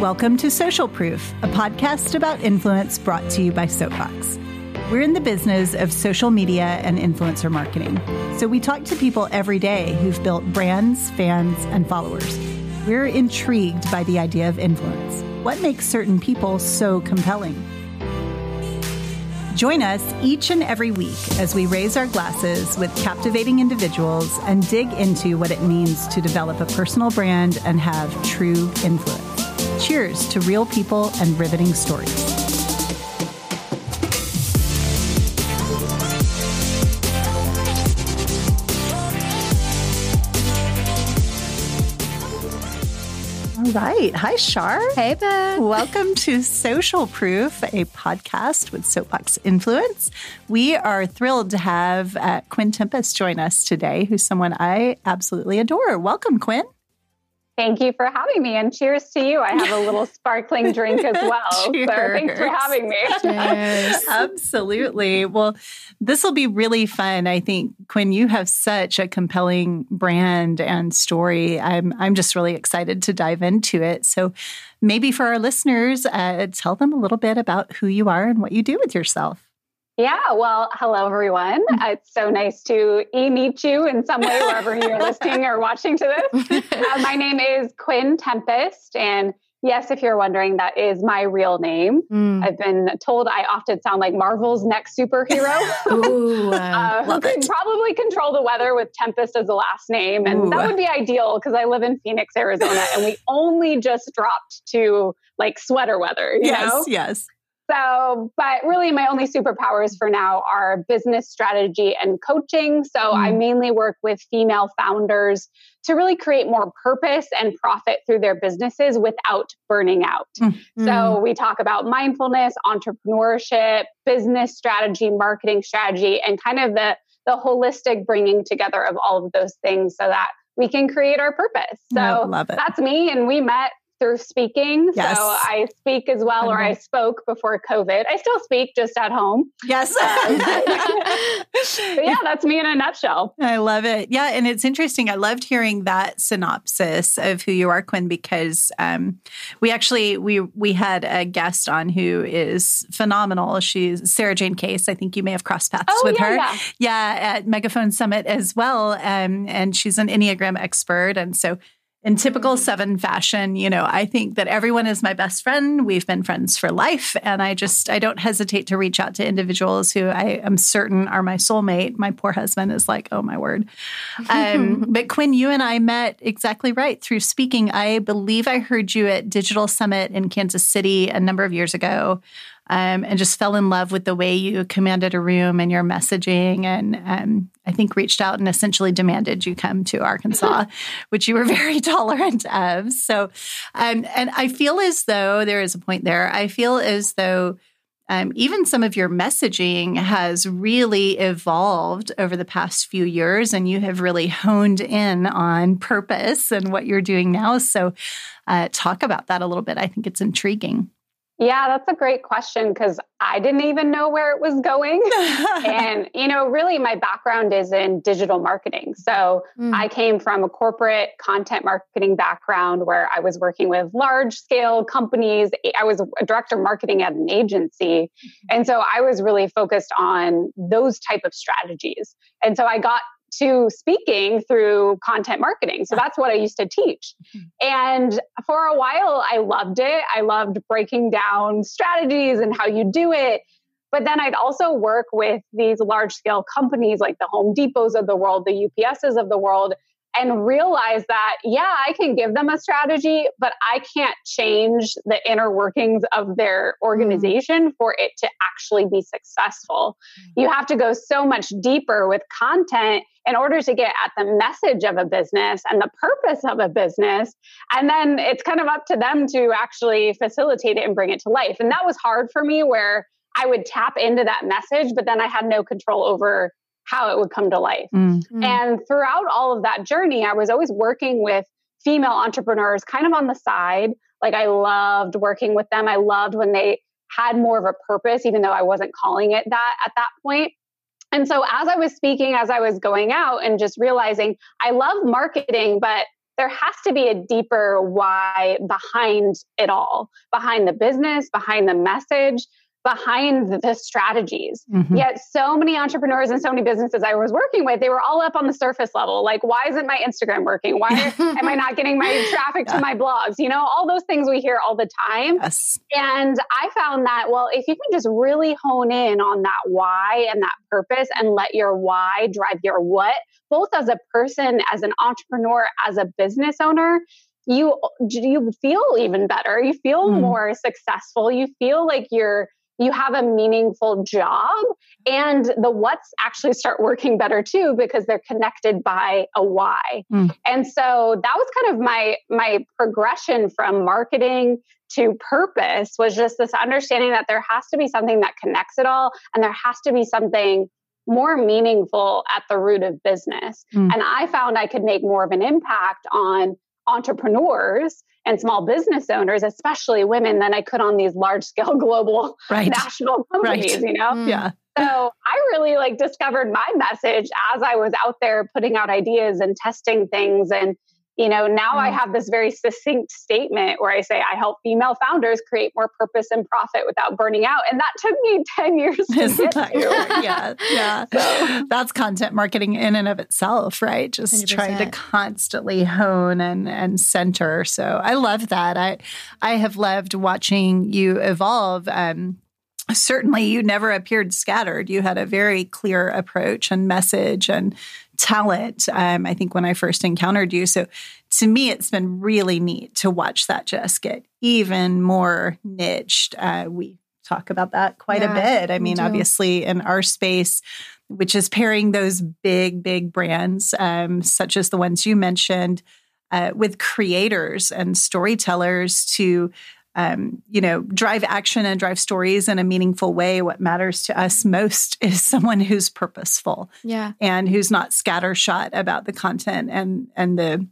Welcome to Social Proof, a podcast about influence brought to you by Soapbox. We're in the business of social media and influencer marketing. So we talk to people every day who've built brands, fans, and followers. We're intrigued by the idea of influence. What makes certain people so compelling? Join us each and every week as we raise our glasses with captivating individuals and dig into what it means to develop a personal brand and have true influence. Cheers to real people and riveting stories. All right. Hi, Shar. Hey, Ben. Welcome to Social Proof, a podcast with Soapbox Influence. We are thrilled to have uh, Quinn Tempest join us today, who's someone I absolutely adore. Welcome, Quinn. Thank you for having me and cheers to you. I have a little sparkling drink as well. cheers. so thanks for having me. Absolutely. Well, this will be really fun. I think Quinn, you have such a compelling brand and story. I'm I'm just really excited to dive into it. So maybe for our listeners, uh, tell them a little bit about who you are and what you do with yourself. Yeah, well, hello everyone. Mm-hmm. It's so nice to e meet you in some way wherever you're listening or watching to this. Uh, my name is Quinn Tempest, and yes, if you're wondering, that is my real name. Mm. I've been told I often sound like Marvel's next superhero. Ooh, uh, who can probably control the weather with Tempest as the last name, and Ooh. that would be ideal because I live in Phoenix, Arizona, and we only just dropped to like sweater weather. You yes, know? yes. So, but really, my only superpowers for now are business strategy and coaching. So, mm. I mainly work with female founders to really create more purpose and profit through their businesses without burning out. Mm. So, we talk about mindfulness, entrepreneurship, business strategy, marketing strategy, and kind of the, the holistic bringing together of all of those things so that we can create our purpose. So love it. that's me. And we met through speaking. Yes. So I speak as well, or I mm-hmm. spoke before COVID. I still speak just at home. Yes. yeah, that's me in a nutshell. I love it. Yeah. And it's interesting. I loved hearing that synopsis of who you are, Quinn, because um, we actually, we, we had a guest on who is phenomenal. She's Sarah Jane Case. I think you may have crossed paths oh, with yeah, her. Yeah. yeah. At Megaphone Summit as well. Um, and she's an Enneagram expert. And so in typical seven fashion, you know, I think that everyone is my best friend. We've been friends for life. And I just, I don't hesitate to reach out to individuals who I am certain are my soulmate. My poor husband is like, oh my word. Um, but Quinn, you and I met exactly right through speaking. I believe I heard you at Digital Summit in Kansas City a number of years ago um, and just fell in love with the way you commanded a room and your messaging. And um, I think reached out and essentially demanded you come to Arkansas, which you were very tolerant of. So, um, and I feel as though there is a point there. I feel as though. Um, even some of your messaging has really evolved over the past few years, and you have really honed in on purpose and what you're doing now. So, uh, talk about that a little bit. I think it's intriguing. Yeah, that's a great question because I didn't even know where it was going. and, you know, really my background is in digital marketing. So mm. I came from a corporate content marketing background where I was working with large scale companies. I was a director of marketing at an agency. Mm-hmm. And so I was really focused on those type of strategies. And so I got to speaking through content marketing. So that's what I used to teach. Mm-hmm. And for a while, I loved it. I loved breaking down strategies and how you do it. But then I'd also work with these large scale companies like the Home Depots of the world, the UPSs of the world, and realize that, yeah, I can give them a strategy, but I can't change the inner workings of their mm. organization for it to actually be successful. Mm. You have to go so much deeper with content in order to get at the message of a business and the purpose of a business. And then it's kind of up to them to actually facilitate it and bring it to life. And that was hard for me where I would tap into that message, but then I had no control over how it would come to life. Mm-hmm. And throughout all of that journey, I was always working with female entrepreneurs kind of on the side. Like I loved working with them. I loved when they had more of a purpose, even though I wasn't calling it that at that point. And so as I was speaking, as I was going out and just realizing I love marketing, but there has to be a deeper why behind it all, behind the business, behind the message, behind the strategies. Mm-hmm. Yet so many entrepreneurs and so many businesses I was working with, they were all up on the surface level. Like, why isn't my Instagram working? Why am I not getting my traffic yeah. to my blogs? You know, all those things we hear all the time. Yes. And I found that, well, if you can just really hone in on that why and that purpose and let your why drive your what, both as a person, as an entrepreneur, as a business owner, you you feel even better you feel mm. more successful you feel like you're you have a meaningful job and the what's actually start working better too because they're connected by a why mm. and so that was kind of my my progression from marketing to purpose was just this understanding that there has to be something that connects it all and there has to be something more meaningful at the root of business mm. and i found i could make more of an impact on entrepreneurs and small business owners, especially women, than I could on these large scale global right. national companies, right. you know? Mm. Yeah. So I really like discovered my message as I was out there putting out ideas and testing things and you know, now mm. I have this very succinct statement where I say I help female founders create more purpose and profit without burning out. And that took me 10 years to get to. yeah. Yeah. So. That's content marketing in and of itself, right? Just 100%. trying to constantly hone and, and center. So I love that. I I have loved watching you evolve. Um, certainly you never appeared scattered. You had a very clear approach and message and talent, um, I think, when I first encountered you. So to me, it's been really neat to watch that just get even more niched. Uh, we talk about that quite yeah, a bit. I mean, obviously, in our space, which is pairing those big, big brands, um, such as the ones you mentioned, uh, with creators and storytellers to um, you know, drive action and drive stories in a meaningful way. What matters to us most is someone who's purposeful, yeah, and who's not scattershot about the content and and the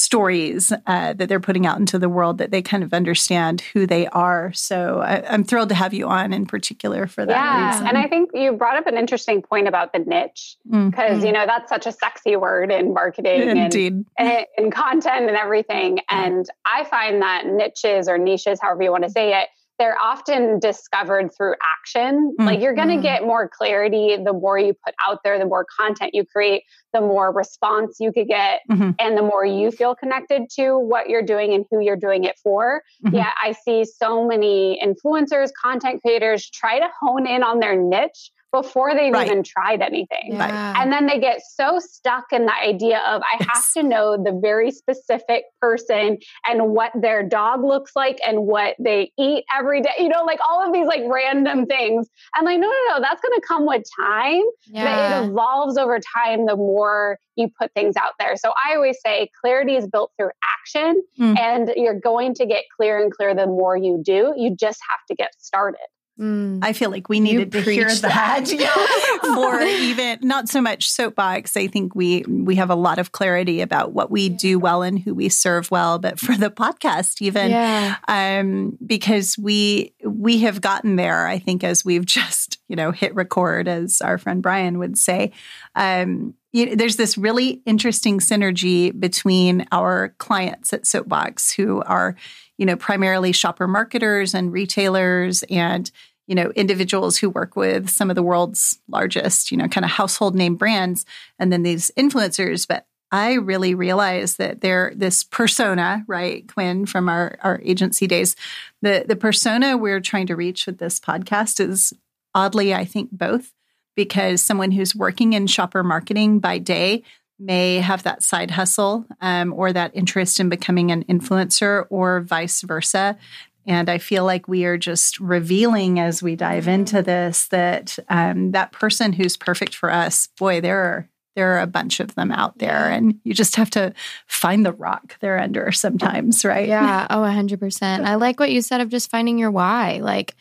stories uh, that they're putting out into the world that they kind of understand who they are. So I, am thrilled to have you on in particular for that yeah. reason. And I think you brought up an interesting point about the niche because, mm-hmm. you know, that's such a sexy word in marketing Indeed. and, and content and everything. And I find that niches or niches, however you want to say it, they're often discovered through action. Mm-hmm. Like you're going to mm. get more clarity the more you put out there, the more content you create, the more response you could get, mm-hmm. and the more you feel connected to what you're doing and who you're doing it for. Mm-hmm. Yeah, I see so many influencers, content creators try to hone in on their niche before they've right. even tried anything. Yeah. And then they get so stuck in the idea of I have to know the very specific person and what their dog looks like and what they eat every day. You know, like all of these like random things. And like, no, no, no, that's gonna come with time. Yeah. It evolves over time the more you put things out there. So I always say clarity is built through action mm. and you're going to get clear and clear the more you do. You just have to get started. Mm. I feel like we needed to hear that, that. for even not so much soapbox. I think we we have a lot of clarity about what we do well and who we serve well, but for the podcast, even yeah. um, because we we have gotten there. I think as we've just you know hit record, as our friend Brian would say. Um, you know, there's this really interesting synergy between our clients at Soapbox, who are, you know, primarily shopper marketers and retailers and you know, individuals who work with some of the world's largest, you know, kind of household name brands, and then these influencers. But I really realized that they're this persona, right, Quinn, from our, our agency days, the the persona we're trying to reach with this podcast is oddly, I think, both, because someone who's working in shopper marketing by day may have that side hustle um, or that interest in becoming an influencer or vice versa. And I feel like we are just revealing as we dive into this that um, that person who's perfect for us, boy, there are there are a bunch of them out there, and you just have to find the rock they're under sometimes, right? Yeah. oh 100% I like what you said of just finding your why. Like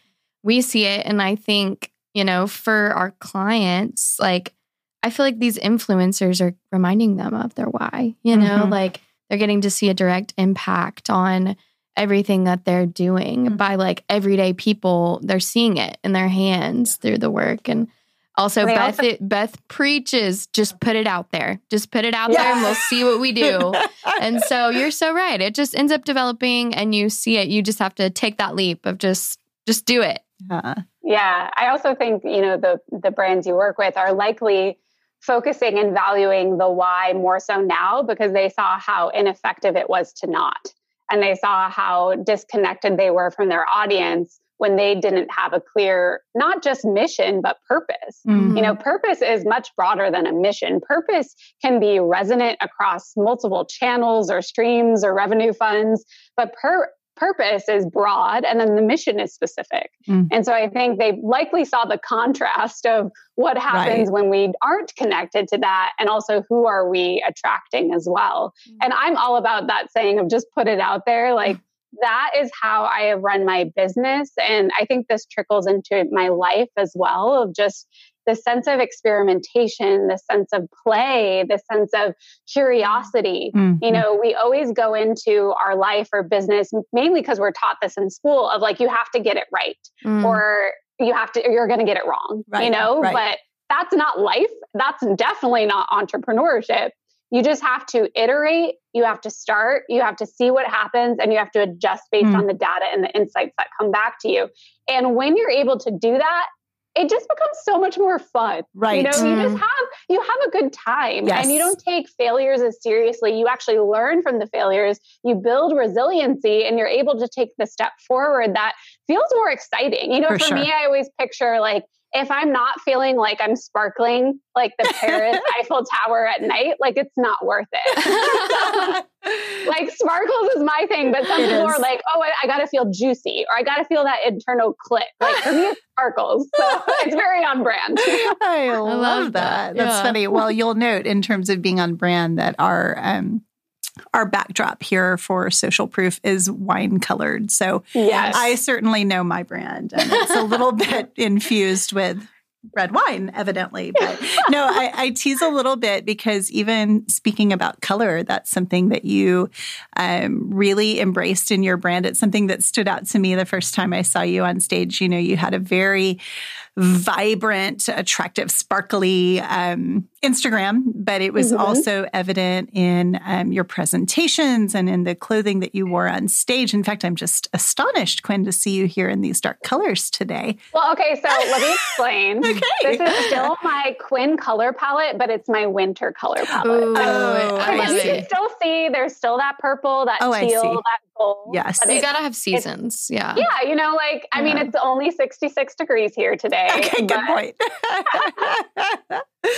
we see it, and I think you know for our clients, like I feel like these influencers are reminding them of their why. You know, mm-hmm. like they're getting to see a direct impact on everything that they're doing mm-hmm. by like everyday people. They're seeing it in their hands through the work. And Also, Beth also- Beth preaches, just put it out there. Just put it out yeah. there and we'll see what we do. and so you're so right. It just ends up developing and you see it. You just have to take that leap of just just do it. Uh-huh. Yeah. I also think, you know, the the brands you work with are likely focusing and valuing the why more so now because they saw how ineffective it was to not. And they saw how disconnected they were from their audience when they didn't have a clear, not just mission, but purpose. Mm-hmm. You know, purpose is much broader than a mission. Purpose can be resonant across multiple channels or streams or revenue funds, but per- purpose is broad and then the mission is specific. Mm. And so I think they likely saw the contrast of what happens right. when we aren't connected to that and also who are we attracting as well. Mm. And I'm all about that saying of just put it out there like that is how I have run my business and I think this trickles into my life as well of just the sense of experimentation, the sense of play, the sense of curiosity. Mm-hmm. You know, we always go into our life or business mainly because we're taught this in school of like, you have to get it right mm. or you have to, you're going to get it wrong, right. you know, right. but that's not life. That's definitely not entrepreneurship. You just have to iterate, you have to start, you have to see what happens, and you have to adjust based mm. on the data and the insights that come back to you. And when you're able to do that, it just becomes so much more fun. Right. You know, mm. you just mm. have you have a good time yes. and you don't take failures as seriously. You actually learn from the failures. You build resiliency and you're able to take the step forward that feels more exciting. You know, for, for sure. me, I always picture like if I'm not feeling like I'm sparkling like the Paris Eiffel Tower at night, like it's not worth it. like sparkles is my thing, but some it people is. are like, oh, I, I got to feel juicy or I got to feel that internal click. Like for me, it's sparkles. So it's very on brand. I love, I love that. that. That's yeah. funny. Well, you'll note in terms of being on brand that our um, our backdrop here for social proof is wine colored. So yes. I certainly know my brand and it's a little bit infused with red wine, evidently. But no, I, I, tease a little bit because even speaking about color, that's something that you um, really embraced in your brand. It's something that stood out to me the first time I saw you on stage. You know, you had a very vibrant, attractive, sparkly um, Instagram, but it was mm-hmm. also evident in um, your presentations and in the clothing that you wore on stage. In fact, I'm just astonished, Quinn, to see you here in these dark colors today. Well, okay, so let me explain. okay. This is still my Quinn color palette, but it's my winter color palette. Ooh, oh, I you can still see there's still that purple, that oh, teal, that gold. Yes. You gotta have seasons. Yeah. Yeah. You know, like, yeah. I mean, it's only 66 degrees here today. Okay, good point.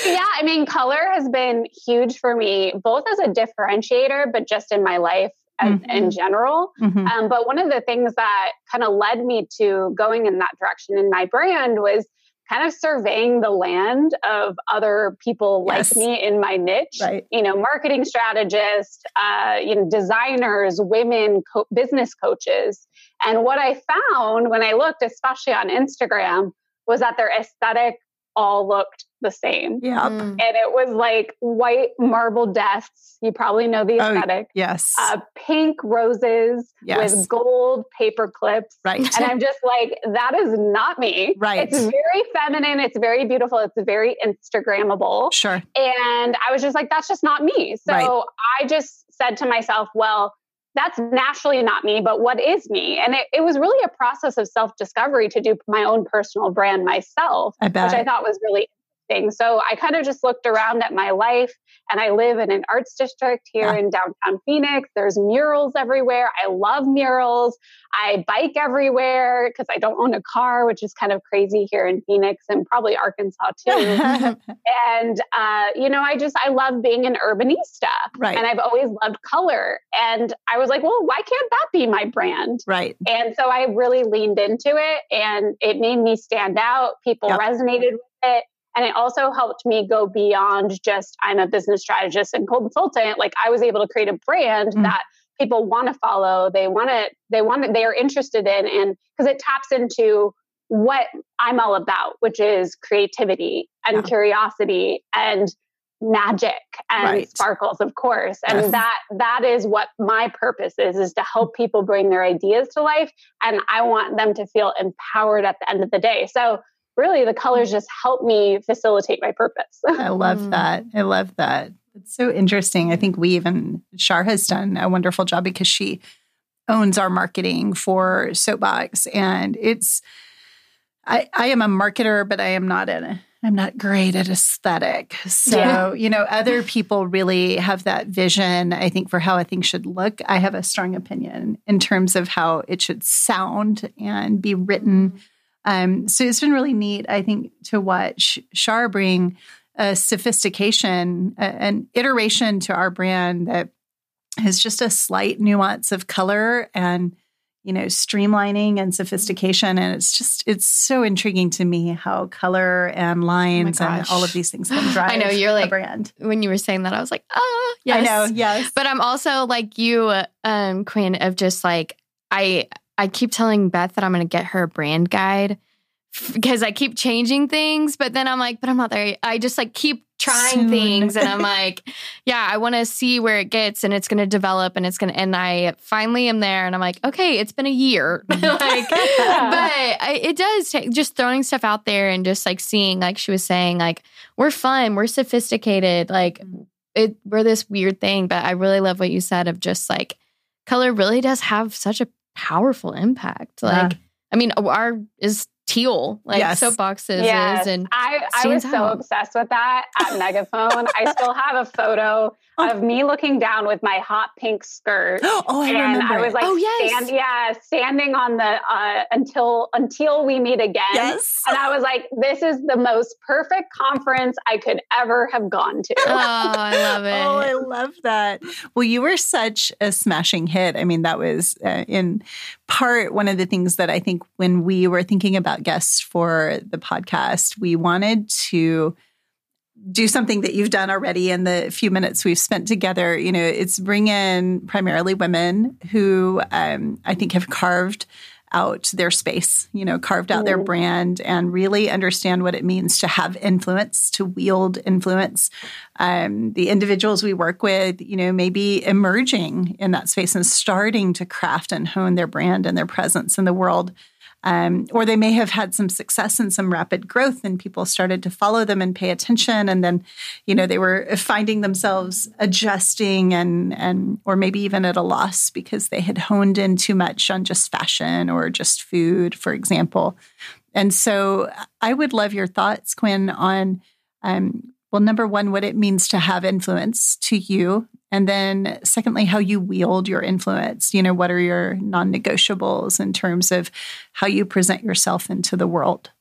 yeah, I mean, color has been huge for me, both as a differentiator, but just in my life as, mm-hmm. in general. Mm-hmm. Um, but one of the things that kind of led me to going in that direction in my brand was kind of surveying the land of other people yes. like me in my niche right. you know marketing strategists uh, you know designers women co- business coaches and what i found when i looked especially on instagram was that their aesthetic all looked the same. Yeah. Mm. And it was like white marble desks. You probably know the oh, aesthetic. Oh, yes. Uh, pink roses yes. with gold paper clips. Right. And I'm just like, that is not me. Right. It's very feminine. It's very beautiful. It's very Instagrammable. Sure. And I was just like, that's just not me. So right. I just said to myself, well, that's naturally not me, but what is me? And it, it was really a process of self discovery to do my own personal brand myself, I which I thought was really so I kind of just looked around at my life and I live in an arts district here yeah. in downtown Phoenix. There's murals everywhere. I love murals. I bike everywhere because I don't own a car, which is kind of crazy here in Phoenix and probably Arkansas too. and, uh, you know, I just, I love being an urbanista. Right. And I've always loved color. And I was like, well, why can't that be my brand? Right. And so I really leaned into it and it made me stand out. People yep. resonated with it. And it also helped me go beyond just I'm a business strategist and consultant. Like I was able to create a brand mm. that people want to follow. They want to, they want to, they are interested in. And because it taps into what I'm all about, which is creativity and yeah. curiosity and magic and right. sparkles of course and yes. that that is what my purpose is is to help people bring their ideas to life and i want them to feel empowered at the end of the day so really the colors just help me facilitate my purpose. I love mm. that. I love that. It's so interesting. I think we even, Shar has done a wonderful job because she owns our marketing for Soapbox. And it's, I, I am a marketer, but I am not in I'm not great at aesthetic. So, yeah. you know, other people really have that vision, I think, for how a thing should look. I have a strong opinion in terms of how it should sound and be written. Um, so it's been really neat, I think, to watch Shar bring a sophistication, a, an iteration to our brand that has just a slight nuance of color and you know streamlining and sophistication. And it's just it's so intriguing to me how color and lines oh and all of these things can drive I know you're like brand. when you were saying that I was like oh yes I know yes. but I'm also like you um Quinn of just like I I keep telling Beth that I'm going to get her a brand guide because I keep changing things, but then I'm like, but I'm not there. I just like keep trying Soon. things and I'm like, yeah, I want to see where it gets and it's going to develop and it's going to, and I finally am there and I'm like, okay, it's been a year. like, but I, it does take just throwing stuff out there and just like seeing, like she was saying, like, we're fun, we're sophisticated, like, mm-hmm. it, we're this weird thing. But I really love what you said of just like, color really does have such a powerful impact. Like, yeah. I mean, our is teal like yes. soapboxes yes. and I, I was out. so obsessed with that at megaphone i still have a photo. of me looking down with my hot pink skirt. Oh i and remember i was like oh yes. stand, yeah standing on the uh, until until we meet again. Yes. And i was like this is the most perfect conference i could ever have gone to. Oh i love it. Oh i love that. Well you were such a smashing hit. I mean that was uh, in part one of the things that i think when we were thinking about guests for the podcast, we wanted to do something that you've done already in the few minutes we've spent together. You know, it's bring in primarily women who um, I think have carved out their space, you know, carved out their brand and really understand what it means to have influence, to wield influence. Um, the individuals we work with, you know, maybe emerging in that space and starting to craft and hone their brand and their presence in the world um, or they may have had some success and some rapid growth, and people started to follow them and pay attention. And then, you know, they were finding themselves adjusting and and or maybe even at a loss because they had honed in too much on just fashion or just food, for example. And so, I would love your thoughts, Quinn, on um, well, number one, what it means to have influence to you and then, secondly, how you wield your influence. You know, what are your non negotiables in terms of how you present yourself into the world?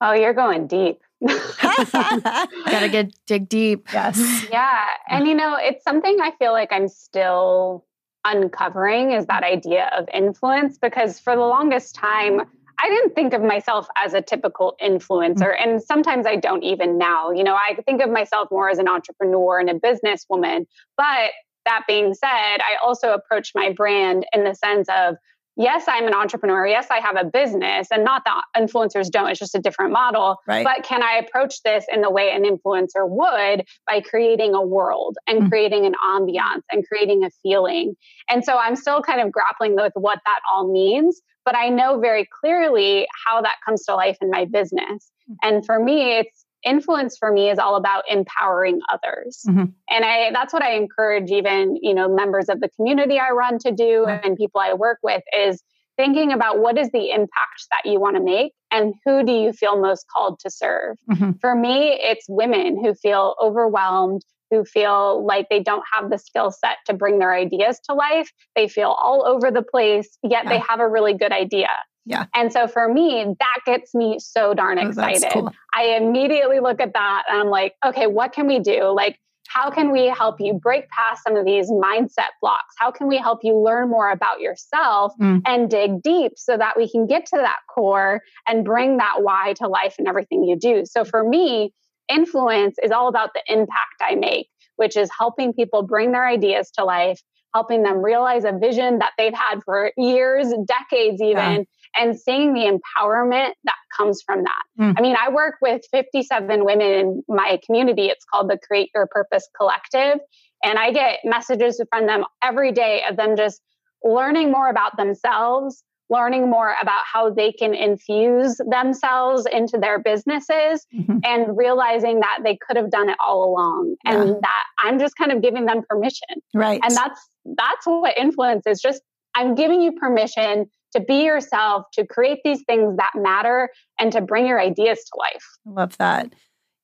Oh, you're going deep. Gotta get dig deep. Yes. Yeah. And, you know, it's something I feel like I'm still uncovering is that idea of influence because for the longest time, I didn't think of myself as a typical influencer. Mm-hmm. And sometimes I don't even now. You know, I think of myself more as an entrepreneur and a businesswoman. But that being said, I also approach my brand in the sense of, yes, I'm an entrepreneur. Yes, I have a business, and not that influencers don't, it's just a different model. Right. But can I approach this in the way an influencer would by creating a world and mm-hmm. creating an ambiance and creating a feeling? And so I'm still kind of grappling with what that all means but I know very clearly how that comes to life in my business. Mm-hmm. And for me, it's influence for me is all about empowering others. Mm-hmm. And I that's what I encourage even, you know, members of the community I run to do mm-hmm. and people I work with is thinking about what is the impact that you want to make and who do you feel most called to serve. Mm-hmm. For me, it's women who feel overwhelmed, who feel like they don't have the skill set to bring their ideas to life. They feel all over the place, yet yeah. they have a really good idea. Yeah. And so for me, that gets me so darn oh, excited. Cool. I immediately look at that and I'm like, okay, what can we do? Like, how can we help you break past some of these mindset blocks? How can we help you learn more about yourself mm. and dig deep so that we can get to that core and bring that why to life in everything you do? So for me, influence is all about the impact I make, which is helping people bring their ideas to life, helping them realize a vision that they've had for years, decades even, yeah. and seeing the empowerment that comes from that. Mm. I mean, I work with 57 women in my community. It's called the Create Your Purpose Collective. And I get messages from them every day of them just learning more about themselves, learning more about how they can infuse themselves into their businesses mm-hmm. and realizing that they could have done it all along yeah. and that I'm just kind of giving them permission. Right. And that's that's what influence is just I'm giving you permission to be yourself, to create these things that matter and to bring your ideas to life. I love that.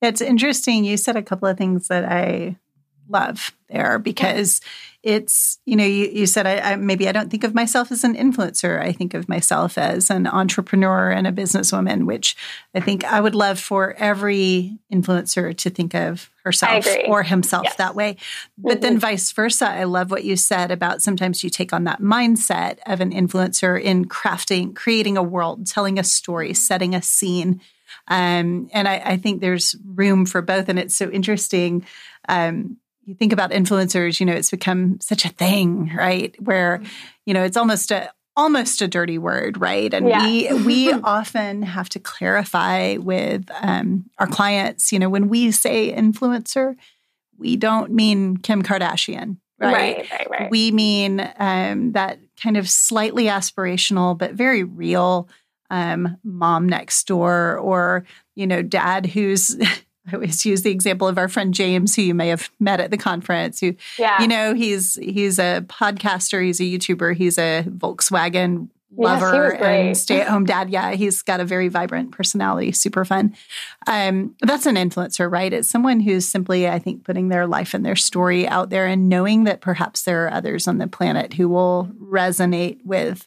It's interesting. You said a couple of things that I love there because it's you know you, you said I, I, maybe i don't think of myself as an influencer. I think of myself as an entrepreneur and a businesswoman which i think i would love for every influencer to think of herself or himself yes. that way. But mm-hmm. then vice versa. I love what you said about sometimes you take on that mindset of an influencer in crafting creating a world telling a story setting a scene. Um, and I, I, think there's room for both and it's so interesting um, you think about influencers, you know, it's become such a thing, right? Where, mm-hmm. you know, it's almost a almost a dirty word, right? And yeah. we we often have to clarify with um, our clients, you know, when we say influencer, we don't mean Kim Kardashian, right? Right, right, right. We mean um, that kind of slightly aspirational but very real um, mom next door or you know dad who's I always use the example of our friend James, who you may have met at the conference. Who, yeah. you know, he's he's a podcaster, he's a YouTuber, he's a Volkswagen lover yes, and stay-at-home dad. Yeah, he's got a very vibrant personality, super fun. Um, that's an influencer, right? It's someone who's simply, I think, putting their life and their story out there and knowing that perhaps there are others on the planet who will resonate with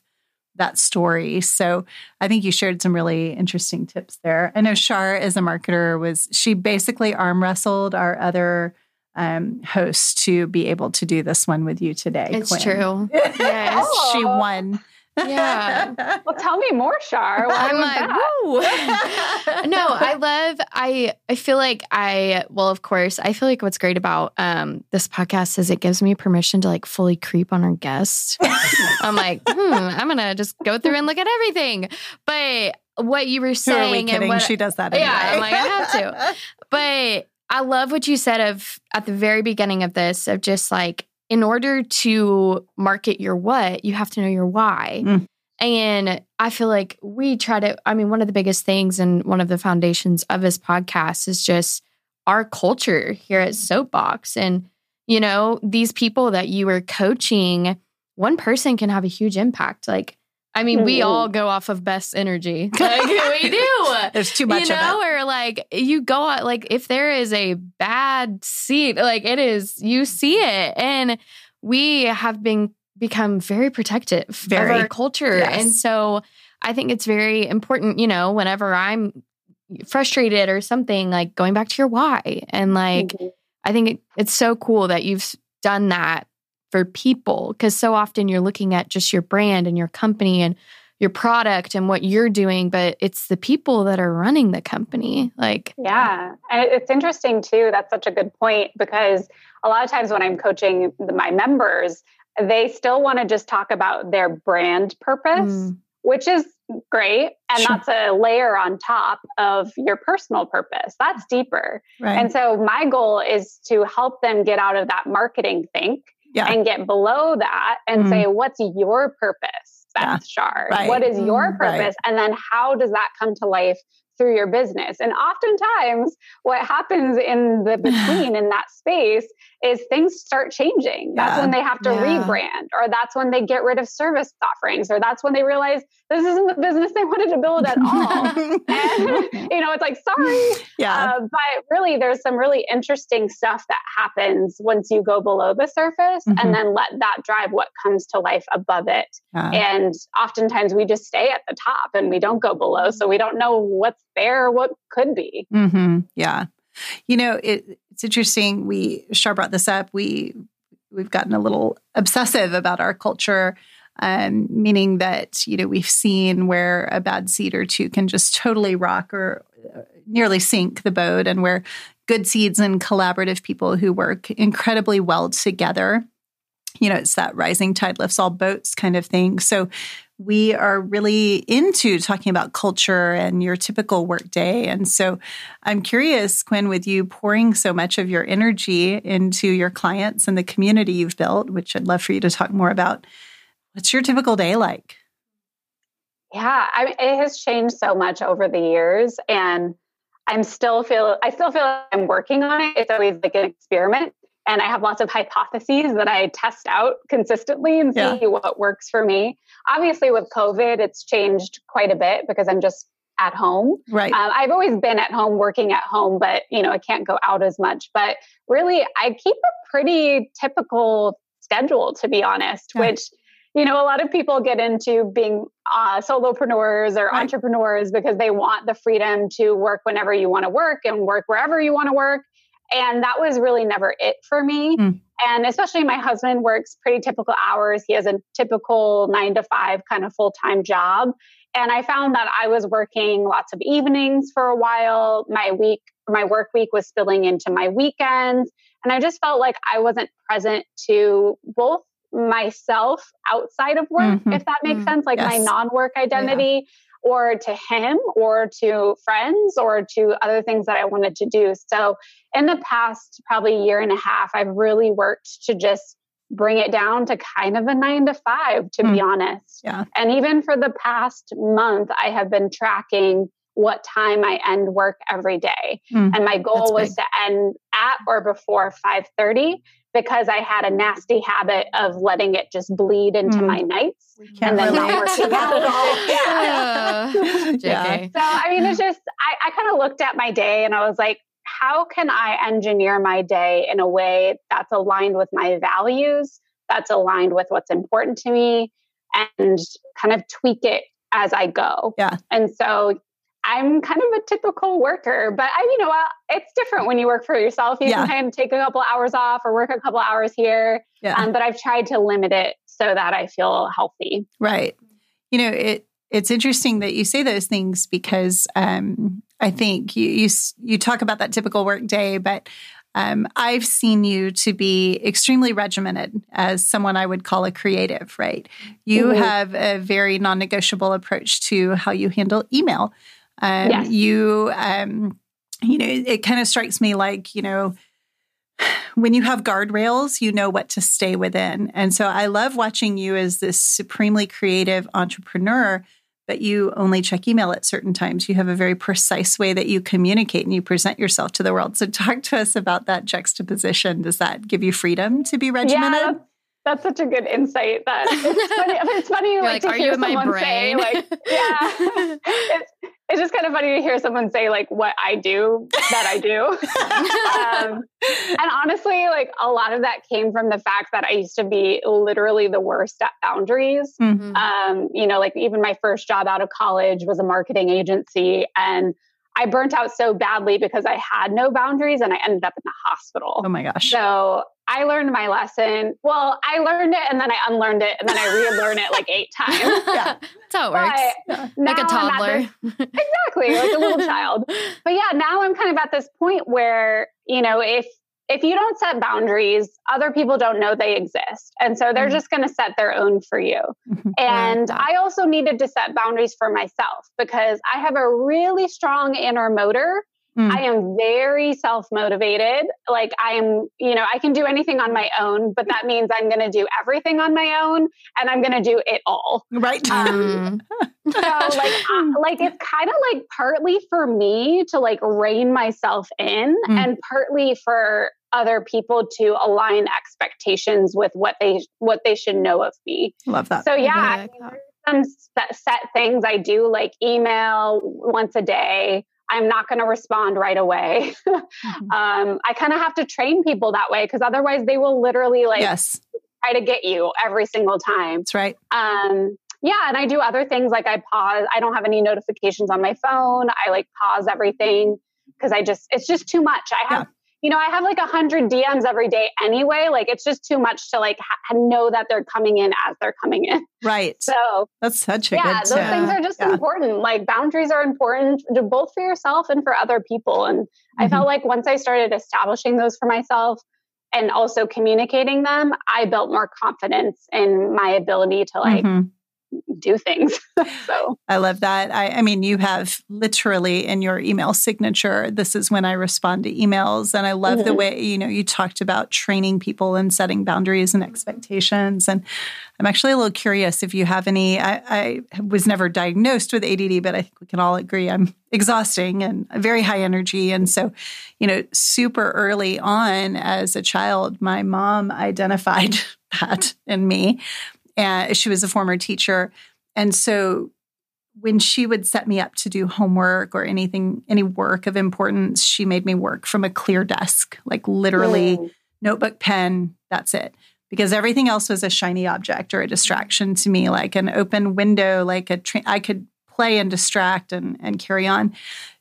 that story. So I think you shared some really interesting tips there. I know Shar, as a marketer, was she basically arm wrestled our other um, host to be able to do this one with you today. It's Quinn. true. yes, she won. Yeah. well, tell me more, Shar. I'm like, woo. no, I love. I I feel like I. Well, of course, I feel like what's great about um, this podcast is it gives me permission to like fully creep on our guests. I'm like, hmm, I'm gonna just go through and look at everything. But what you were saying, and what she does that. Anyway. Yeah, I'm like, I have to. But I love what you said of at the very beginning of this of just like in order to market your what, you have to know your why. Mm. And I feel like we try to, I mean, one of the biggest things and one of the foundations of this podcast is just our culture here at Soapbox. And, you know, these people that you are coaching, one person can have a huge impact. Like, I mean, we all go off of best energy. Like we do. There's too much you know, of it. Or like you go out, like if there is a bad seat, like it is, you see it. And we have been become very protective very. of our culture. Yes. And so I think it's very important, you know, whenever I'm frustrated or something, like going back to your why. And like mm-hmm. I think it, it's so cool that you've done that for people because so often you're looking at just your brand and your company and your product and what you're doing, but it's the people that are running the company. Like, yeah. And it's interesting too. That's such a good point because a lot of times when I'm coaching my members, they still want to just talk about their brand purpose, mm. which is great. And sure. that's a layer on top of your personal purpose. That's deeper. Right. And so my goal is to help them get out of that marketing think yeah. and get below that and mm. say, what's your purpose, Beth yeah. Shar? Right. What is your mm, purpose? Right. And then how does that come to life through your business. And oftentimes, what happens in the between in that space is things start changing. That's when they have to yeah. rebrand, or that's when they get rid of service offerings, or that's when they realize this isn't the business they wanted to build at all. and, you know, it's like, sorry. Yeah. Uh, but really, there's some really interesting stuff that happens once you go below the surface mm-hmm. and then let that drive what comes to life above it. Yeah. And oftentimes we just stay at the top and we don't go below. So we don't know what's there, what could be. Mm-hmm. Yeah. You know, it, it's interesting. We Shar brought this up. We we've gotten a little obsessive about our culture, um, meaning that you know we've seen where a bad seed or two can just totally rock or uh, nearly sink the boat, and where good seeds and collaborative people who work incredibly well together. You know, it's that rising tide lifts all boats kind of thing. So we are really into talking about culture and your typical workday. And so I'm curious, Quinn, with you pouring so much of your energy into your clients and the community you've built, which I'd love for you to talk more about. What's your typical day like? Yeah, I it has changed so much over the years, and I'm still feel I still feel like I'm working on it. It's always like an experiment, and I have lots of hypotheses that I test out consistently and see yeah. what works for me. Obviously, with COVID, it's changed quite a bit because I'm just at home. Right. Um, I've always been at home, working at home, but you know I can't go out as much. But really, I keep a pretty typical schedule, to be honest, yeah. which you know, a lot of people get into being uh, solopreneurs or right. entrepreneurs because they want the freedom to work whenever you want to work and work wherever you want to work. And that was really never it for me. Mm. And especially my husband works pretty typical hours. He has a typical nine to five kind of full time job. And I found that I was working lots of evenings for a while. My week, my work week was spilling into my weekends. And I just felt like I wasn't present to both myself outside of work, mm-hmm. if that makes mm-hmm. sense, like yes. my non work identity. Yeah. Or to him, or to friends, or to other things that I wanted to do. So, in the past probably year and a half, I've really worked to just bring it down to kind of a nine to five, to mm. be honest. Yeah. And even for the past month, I have been tracking what time I end work every day. Mm. And my goal was to end at or before 5:30 because I had a nasty habit of letting it just bleed into mm. my nights and then not working out at all. Yeah. yeah. So I mean, it's just I, I kind of looked at my day and I was like, how can I engineer my day in a way that's aligned with my values, that's aligned with what's important to me, and kind of tweak it as I go. Yeah. And so I'm kind of a typical worker, but I, you know, it's different when you work for yourself. You yeah. can kind of take a couple hours off or work a couple hours here. Yeah. Um, but I've tried to limit it so that I feel healthy. Right. You know, it it's interesting that you say those things because um, I think you, you you talk about that typical work day, but um, I've seen you to be extremely regimented as someone I would call a creative, right? You mm-hmm. have a very non negotiable approach to how you handle email. Um, yes. You, um, you know, it, it kind of strikes me like, you know, when you have guardrails, you know what to stay within. And so I love watching you as this supremely creative entrepreneur, but you only check email at certain times. You have a very precise way that you communicate and you present yourself to the world. So talk to us about that juxtaposition. Does that give you freedom to be regimented? Yeah, that's such a good insight. That it's funny. It's funny like, to hear someone say, like, yeah, it's, it's just kind of funny to hear someone say like what I do that I do. um, and honestly, like a lot of that came from the fact that I used to be literally the worst at boundaries. Mm-hmm. Um, you know, like even my first job out of college was a marketing agency, and I burnt out so badly because I had no boundaries and I ended up in the hospital. Oh my gosh. So I learned my lesson. Well, I learned it and then I unlearned it and then I relearned it like eight times. yeah. That's how it works. Like a toddler. This, exactly, like a little child. But yeah, now I'm kind of at this point where, you know, if if you don't set boundaries, other people don't know they exist. And so they're mm-hmm. just going to set their own for you. Mm-hmm. And. I also needed to set boundaries for myself because I have a really strong inner motor Mm. I am very self motivated. Like I am, you know, I can do anything on my own, but that means I'm going to do everything on my own and I'm going to do it all. Right. Um, so like, uh, like it's kind of like partly for me to like rein myself in mm. and partly for other people to align expectations with what they what they should know of me. Love that. So yeah, some set things I do like email once a day I'm not going to respond right away. mm-hmm. um, I kind of have to train people that way because otherwise they will literally like yes. try to get you every single time. That's right. Um, yeah, and I do other things like I pause. I don't have any notifications on my phone. I like pause everything because I just it's just too much. I have you know, I have like a hundred DMs every day anyway. Like it's just too much to like ha- know that they're coming in as they're coming in. Right. So that's such a yeah. those things are just yeah. important. Like boundaries are important both for yourself and for other people. And mm-hmm. I felt like once I started establishing those for myself and also communicating them, I built more confidence in my ability to like. Mm-hmm do things. so I love that. I, I, mean, you have literally in your email signature, this is when I respond to emails. And I love mm-hmm. the way, you know, you talked about training people and setting boundaries and expectations. And I'm actually a little curious if you have any. I, I was never diagnosed with ADD, but I think we can all agree I'm exhausting and very high energy. And so, you know, super early on as a child, my mom identified that in me. And she was a former teacher. And so when she would set me up to do homework or anything, any work of importance, she made me work from a clear desk, like literally mm. notebook, pen, that's it. Because everything else was a shiny object or a distraction to me, like an open window, like a tra- I could play and distract and, and carry on.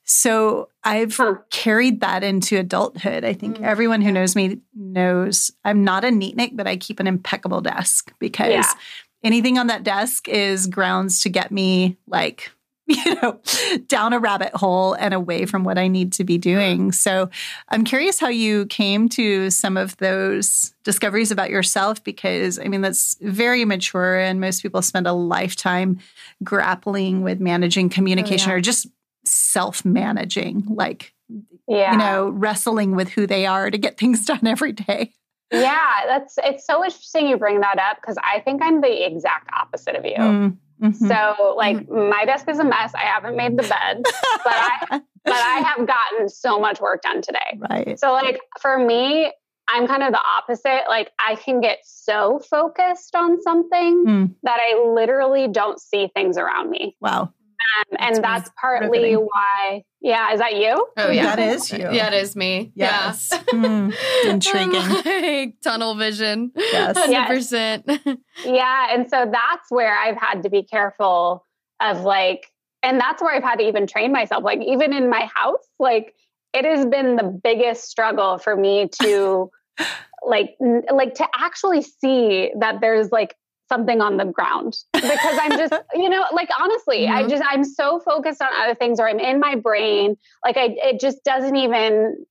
So I've huh. carried that into adulthood. I think mm. everyone who knows me knows I'm not a neatnik, but I keep an impeccable desk because yeah. anything on that desk is grounds to get me like you know, down a rabbit hole and away from what I need to be doing. So I'm curious how you came to some of those discoveries about yourself because I mean, that's very mature, and most people spend a lifetime grappling with managing communication oh, yeah. or just self managing, like, yeah. you know, wrestling with who they are to get things done every day. Yeah, that's it's so interesting you bring that up because I think I'm the exact opposite of you. Mm, mm-hmm. So, like, mm-hmm. my desk is a mess. I haven't made the bed, but I but I have gotten so much work done today. Right. So, like, for me, I'm kind of the opposite. Like, I can get so focused on something mm. that I literally don't see things around me. Wow. Um, and that's partly riveting. why. Yeah, is that you? Oh, yeah, that is you. Yeah, it is me. Yes, yeah. mm, intriguing. like tunnel vision. Yes, hundred percent. Yeah, and so that's where I've had to be careful of like, and that's where I've had to even train myself. Like, even in my house, like it has been the biggest struggle for me to. like like to actually see that there's like something on the ground because I'm just, you know, like honestly, mm-hmm. I just, I'm so focused on other things or I'm in my brain. Like I, it just doesn't even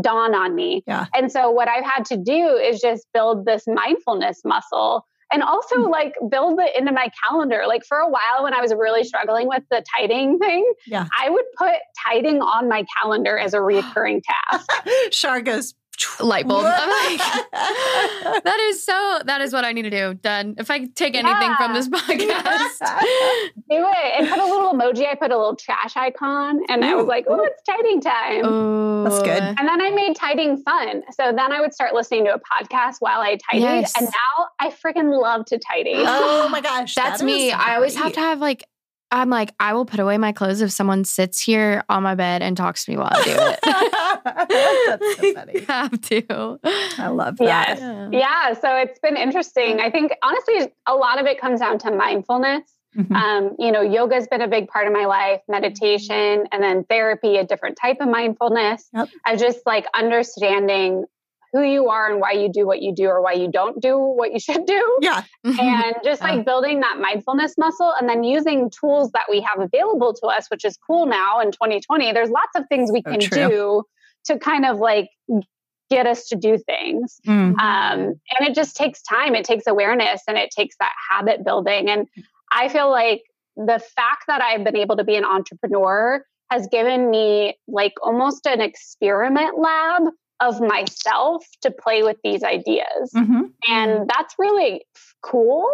dawn on me. Yeah. And so what I've had to do is just build this mindfulness muscle and also mm-hmm. like build it into my calendar. Like for a while when I was really struggling with the tidying thing, yeah. I would put tidying on my calendar as a recurring task. Shar goes, light bulb. I'm like, that is so, that is what I need to do. Done. If I take anything yeah. from this podcast, do it. And put a little emoji. I put a little trash icon and Ooh. I was like, oh, it's tidying time. Ooh. That's good. And then I made tidying fun. So then I would start listening to a podcast while I tidied. Yes. And now I freaking love to tidy. Oh my gosh. That's that me. I always have to have like I'm like, I will put away my clothes if someone sits here on my bed and talks to me while I do it. That's so funny. have to. I love that. Yes. Yeah. yeah. So it's been interesting. I think honestly, a lot of it comes down to mindfulness. Mm-hmm. Um, you know, yoga has been a big part of my life, meditation, and then therapy, a different type of mindfulness. Yep. I just like understanding who you are and why you do what you do or why you don't do what you should do. Yeah. and just like building that mindfulness muscle and then using tools that we have available to us, which is cool now in 2020. There's lots of things we can do to kind of like get us to do things. Mm-hmm. Um, and it just takes time, it takes awareness, and it takes that habit building. And I feel like the fact that I've been able to be an entrepreneur has given me like almost an experiment lab of myself to play with these ideas. Mm-hmm. And that's really cool.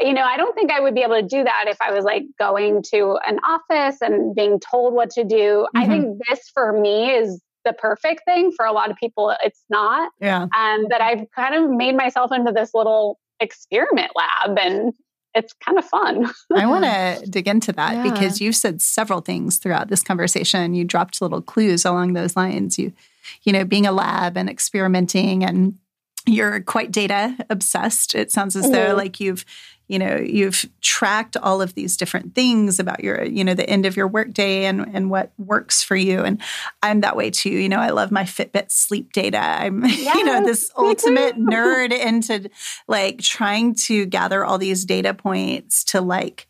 You know, I don't think I would be able to do that if I was like going to an office and being told what to do. Mm-hmm. I think this for me is the perfect thing. For a lot of people, it's not. Yeah. And that I've kind of made myself into this little experiment lab and it's kind of fun. I want to dig into that yeah. because you've said several things throughout this conversation. You dropped little clues along those lines. You you know, being a lab and experimenting and you're quite data obsessed. It sounds as mm-hmm. though like you've, you know, you've tracked all of these different things about your, you know, the end of your workday and and what works for you. And I'm that way too. You know, I love my Fitbit sleep data. I'm, yes, you know, this ultimate nerd into like trying to gather all these data points to like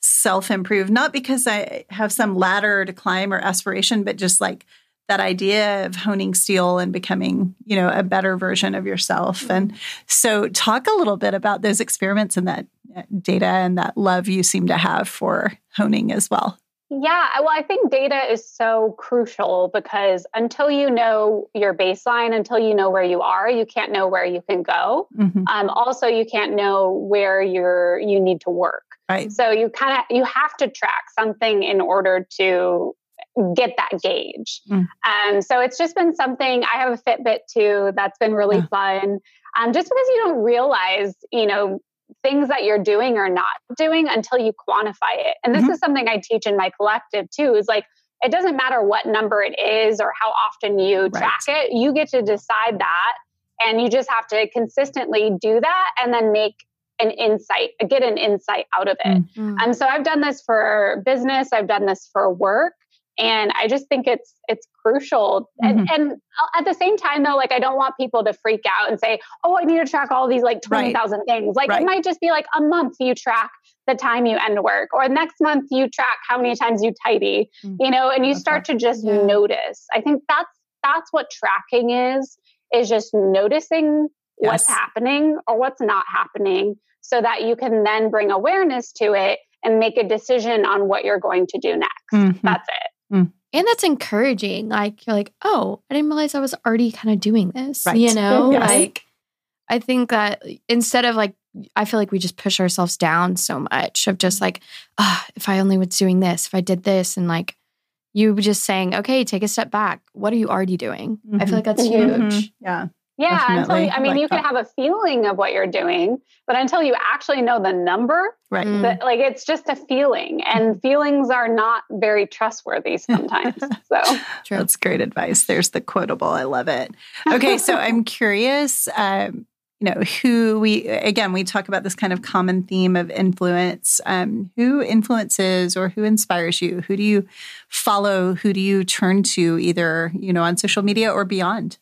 self improve, not because I have some ladder to climb or aspiration, but just like that idea of honing steel and becoming, you know, a better version of yourself. And so talk a little bit about those experiments and that data and that love you seem to have for honing as well. Yeah, well, I think data is so crucial because until you know your baseline, until you know where you are, you can't know where you can go. Mm-hmm. Um, also, you can't know where you're you need to work. Right. So you kind of you have to track something in order to get that gauge. Mm. Um, so it's just been something. I have a Fitbit too. That's been really yeah. fun. Um, just because you don't realize, you know, things that you're doing or not doing until you quantify it. And this mm-hmm. is something I teach in my collective too. Is like it doesn't matter what number it is or how often you right. track it. You get to decide that, and you just have to consistently do that, and then make an insight, get an insight out of it. Mm-hmm. Um, so I've done this for business, I've done this for work, and I just think it's it's crucial. Mm-hmm. And, and at the same time, though, like I don't want people to freak out and say, "Oh, I need to track all these like twenty thousand right. things." Like right. it might just be like a month you track the time you end work, or next month you track how many times you tidy, mm-hmm. you know, and you okay. start to just yeah. notice. I think that's that's what tracking is is just noticing yes. what's happening or what's not happening so that you can then bring awareness to it and make a decision on what you're going to do next. Mm-hmm. That's it. Mm. And that's encouraging. Like you're like, oh, I didn't realize I was already kind of doing this. Right. You know, yes. like I think that instead of like, I feel like we just push ourselves down so much of just like, oh, if I only was doing this, if I did this, and like you just saying, okay, take a step back. What are you already doing? Mm-hmm. I feel like that's mm-hmm. huge. Yeah. Yeah, Definitely. until you, I mean, like you that. can have a feeling of what you're doing, but until you actually know the number, right? The, like it's just a feeling, and feelings are not very trustworthy sometimes. so True. that's great advice. There's the quotable. I love it. Okay, so I'm curious. Um, you know, who we again we talk about this kind of common theme of influence. Um, who influences or who inspires you? Who do you follow? Who do you turn to, either you know on social media or beyond?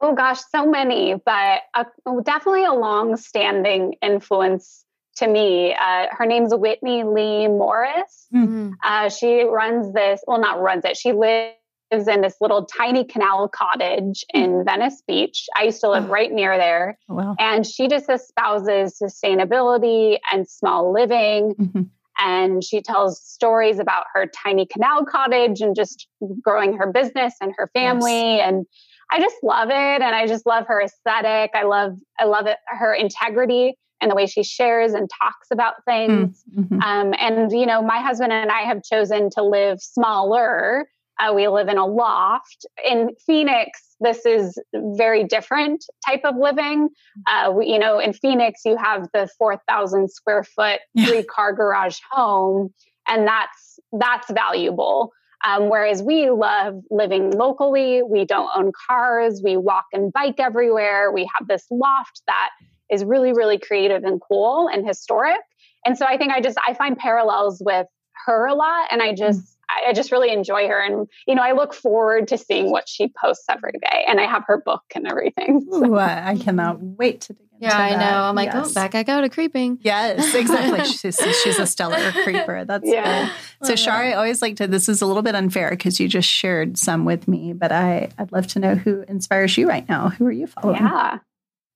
Oh gosh, so many, but a, definitely a long-standing influence to me. Uh, her name's Whitney Leigh Morris. Mm-hmm. Uh, she runs this, well, not runs it. She lives in this little tiny canal cottage in mm-hmm. Venice Beach. I used to live oh. right near there. Oh, wow. And she just espouses sustainability and small living. Mm-hmm. And she tells stories about her tiny canal cottage and just growing her business and her family. Yes. And I just love it. And I just love her aesthetic. I love, I love it, her integrity and the way she shares and talks about things. Mm, mm-hmm. Um, and, you know, my husband and I have chosen to live smaller. Uh, we live in a loft. In Phoenix, this is very different type of living. Uh, we, you know, in Phoenix, you have the 4,000 square foot three car garage home, and that's that's valuable. Um, whereas we love living locally, we don't own cars, we walk and bike everywhere. We have this loft that is really, really creative and cool and historic. And so I think I just I find parallels with her a lot, and I just. I just really enjoy her. And, you know, I look forward to seeing what she posts every day. And I have her book and everything. So. Ooh, I cannot wait to dig into that. yeah, I know. I'm like, oh, yes. oh, back I go to creeping. Yes, exactly. she's, she's a stellar creeper. That's yeah. Cool. So, Shar, I always like to. This is a little bit unfair because you just shared some with me, but I I'd love to know who inspires you right now. Who are you following? Yeah.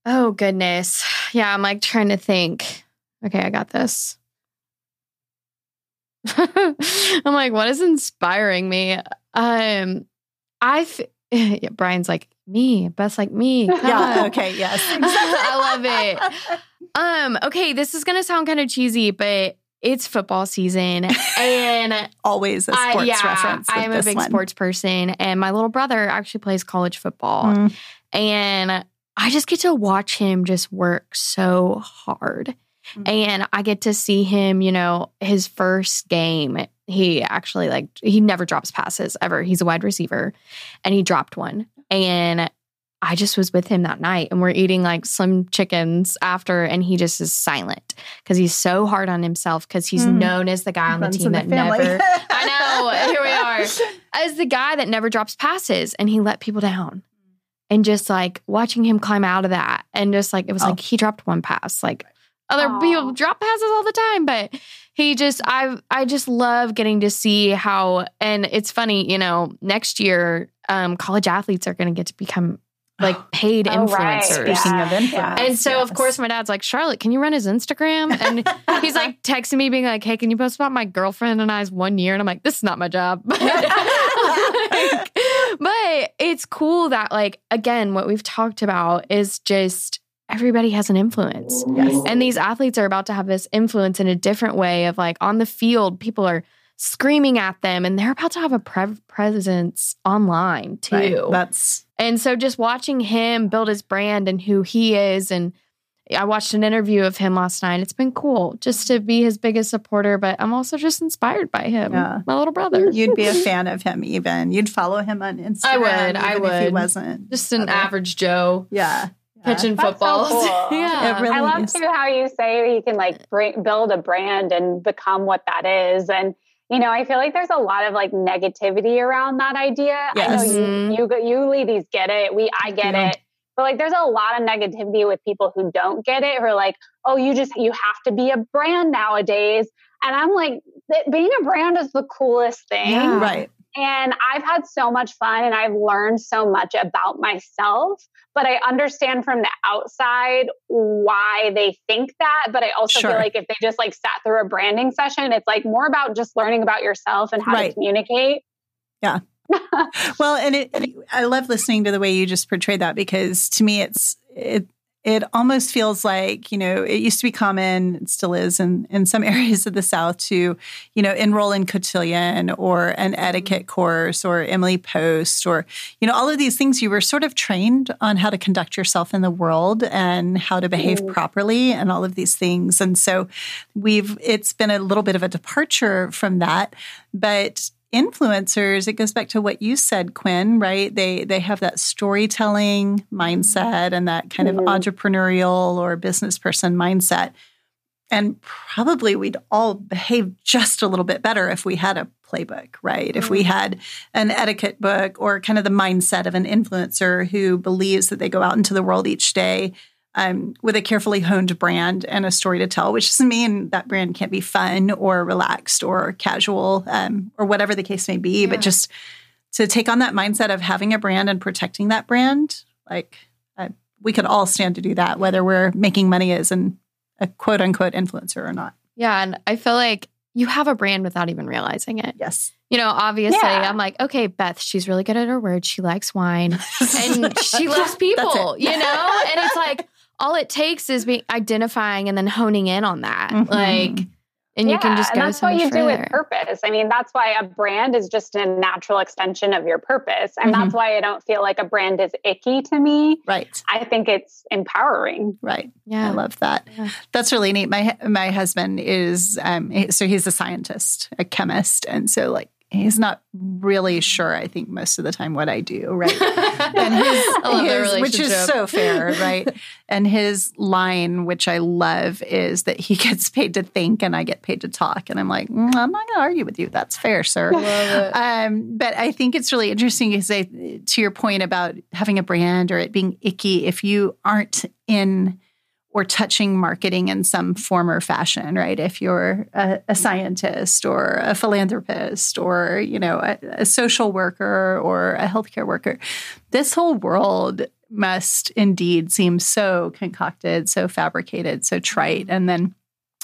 Oh goodness. Yeah, I'm like trying to think. Okay, I got this. I'm like, what is inspiring me? Um, I. Yeah, Brian's like, me, best like me. Yeah. Okay. Yes. I love it. Um. Okay. This is gonna sound kind of cheesy, but it's football season, and always a sports I, yeah, reference. I am a big one. sports person, and my little brother actually plays college football, mm. and I just get to watch him just work so hard. Mm. And I get to see him, you know, his first game he actually like he never drops passes ever. He's a wide receiver and he dropped one. And I just was with him that night and we're eating like slim chickens after and he just is silent because he's so hard on himself because he's mm. known as the guy on the team that the never I know, here we are. As the guy that never drops passes and he let people down. And just like watching him climb out of that and just like it was oh. like he dropped one pass. Like other Aww. people drop passes all the time, but he just I I just love getting to see how and it's funny, you know, next year um, college athletes are going to get to become like paid oh, influencers. Right. Speaking yeah. of influence. And so, yes. of course, my dad's like, Charlotte, can you run his Instagram? And he's like texting me, being like, hey, can you post about my girlfriend and I's one year? And I'm like, this is not my job. like, but it's cool that, like, again, what we've talked about is just everybody has an influence. Yes. And these athletes are about to have this influence in a different way of like on the field, people are screaming at them and they're about to have a pre- presence online too. Right. That's and so just watching him build his brand and who he is and I watched an interview of him last night. It's been cool just to be his biggest supporter, but I'm also just inspired by him, yeah. my little brother. You'd be a fan of him, even. You'd follow him on Instagram. I would. I would. If he wasn't just an average Joe. Yeah. Pitching footballs. So cool. yeah. Really I love is. too how you say you can like bring, build a brand and become what that is. And you know, I feel like there's a lot of like negativity around that idea. Yes. I know you, mm-hmm. you, you ladies get it. We, I get yeah. it. But like, there's a lot of negativity with people who don't get it, who are like, oh, you just, you have to be a brand nowadays. And I'm like, being a brand is the coolest thing. Yeah. Right. And I've had so much fun and I've learned so much about myself. But I understand from the outside why they think that. But I also sure. feel like if they just like sat through a branding session, it's like more about just learning about yourself and how right. to communicate. Yeah. well, and it, I love listening to the way you just portrayed that because to me, it's it it almost feels like you know it used to be common it still is in, in some areas of the south to you know enroll in cotillion or an etiquette course or emily post or you know all of these things. You were sort of trained on how to conduct yourself in the world and how to behave mm. properly and all of these things. And so we've it's been a little bit of a departure from that but influencers it goes back to what you said quinn right they they have that storytelling mindset and that kind mm-hmm. of entrepreneurial or business person mindset and probably we'd all behave just a little bit better if we had a playbook right mm-hmm. if we mm-hmm. had an etiquette book or kind of the mindset of an influencer who believes that they go out into the world each day um, with a carefully honed brand and a story to tell, which doesn't mean that brand can't be fun or relaxed or casual um, or whatever the case may be, yeah. but just to take on that mindset of having a brand and protecting that brand, like uh, we could all stand to do that, whether we're making money as an, a quote unquote influencer or not. Yeah. And I feel like you have a brand without even realizing it. Yes. You know, obviously, yeah. I'm like, okay, Beth, she's really good at her words. She likes wine and she loves people, you know? And it's like, all it takes is being identifying and then honing in on that. Mm-hmm. Like, and yeah, you can just go. And that's what you further. do with purpose. I mean, that's why a brand is just a natural extension of your purpose. And mm-hmm. that's why I don't feel like a brand is icky to me. Right. I think it's empowering. Right. Yeah. I love that. Yeah. That's really neat. My my husband is um so he's a scientist, a chemist. And so like he's not really sure i think most of the time what i do right and his, his which is so fair right? And his line which i love is that he gets paid to think and i get paid to talk. And i'm like mm, i'm not going to argue with you. That's fair sir. Um, but i think it's really interesting to say to your point about having a brand or it being icky if you aren't in or touching marketing in some form or fashion, right? If you're a, a scientist or a philanthropist or, you know, a, a social worker or a healthcare worker, this whole world must indeed seem so concocted, so fabricated, so trite. And then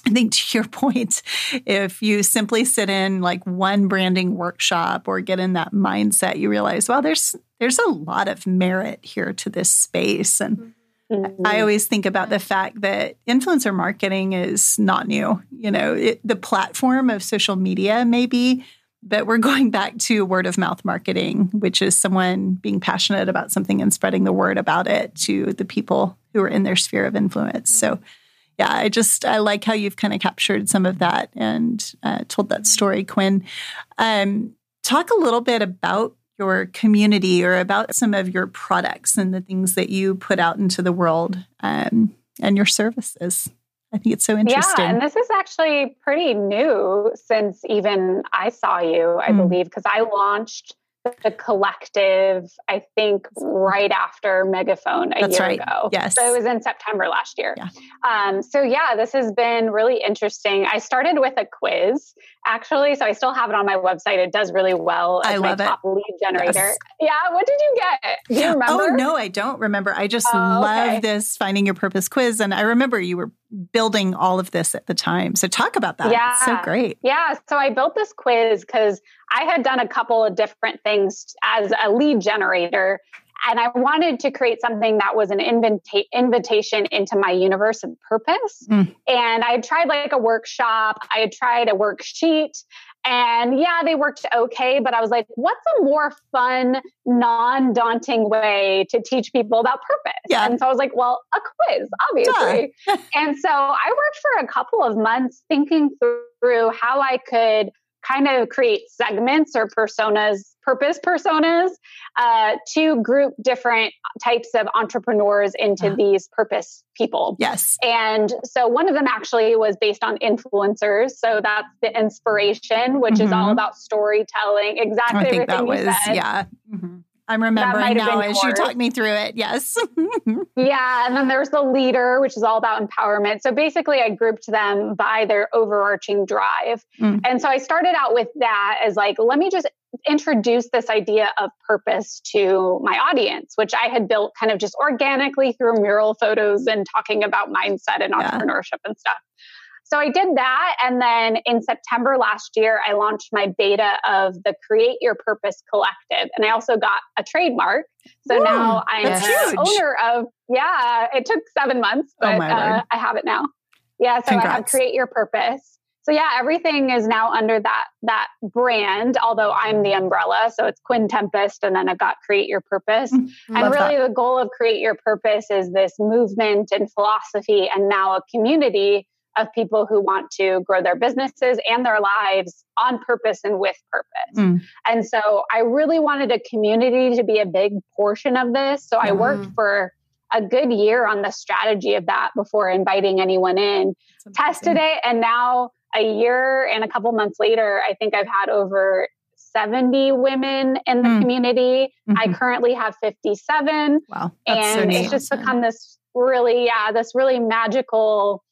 I think to your point, if you simply sit in like one branding workshop or get in that mindset, you realize, well, there's there's a lot of merit here to this space. And mm-hmm. Mm-hmm. I always think about the fact that influencer marketing is not new. You know, it, the platform of social media, maybe, but we're going back to word of mouth marketing, which is someone being passionate about something and spreading the word about it to the people who are in their sphere of influence. So, yeah, I just I like how you've kind of captured some of that and uh, told that story, Quinn. Um, talk a little bit about your community or about some of your products and the things that you put out into the world um, and your services. I think it's so interesting. Yeah, and this is actually pretty new since even I saw you, I mm. believe, because I launched the collective, I think, right after Megaphone a That's year right. ago. Yes. So it was in September last year. Yeah. Um, so, yeah, this has been really interesting. I started with a quiz actually. So I still have it on my website. It does really well. I love top it. lead generator. Yes. Yeah. What did you get? Do you remember? Oh no, I don't remember. I just Oh, love okay. this finding your purpose quiz, and I remember you were building all of this at the time. So talk about that. It's so great. Yeah, so I built this quiz because I had done a couple of different things as a lead generator, and I wanted to create something that was an invita- invitation into my universe of purpose. Mm. And I had tried like a workshop, I had tried a worksheet, and yeah, they worked okay, but I was like, what's a more fun, non daunting way to teach people about purpose? Yeah. And so I was like, well, a quiz, obviously. and so I worked for a couple of months thinking through how I could kind of create segments or personas, purpose personas, uh, to group different types of entrepreneurs into Uh-huh. these purpose people. Yes. And so one of them actually was based on influencers. So that's the inspiration, which is all Mhm. about storytelling. Exactly I think everything that you was said. yeah. Mhm. I'm remembering now as you yours. talk me through it. Yes. Yeah, and then there's the leader, which is all about empowerment. So basically, I grouped them by their overarching drive. Mm. And so I started out with that as like, let me just introduce this idea of purpose to my audience, which I had built kind of just organically through mural photos and talking about mindset and Yeah. entrepreneurship and stuff. So I did that. And then in September last year, I launched my beta of the Create Your Purpose Collective. And I also got a trademark. So Ooh, now I'm the owner of, yeah, it took seven months, Oh, but my uh. I have it now. Yeah. So I have Create Your Purpose. So yeah, everything is now under that that brand, although I'm the umbrella. So it's Quinn Tempest and then I've got Create Your Purpose. Mm, And really, the goal of Create Your Purpose is this movement and philosophy, and now a community of people who want to grow their businesses and their lives on purpose and with purpose. Mm. And so I really wanted a community to be a big portion of this. So I worked Mhm. for a good year on the strategy of that before inviting anyone in tested it and now a year and a couple months later i think i've had over 70 women in the Mm. community i Mhm. currently have 57 Wow. So and neat. it's just Awesome. become this really yeah this really magical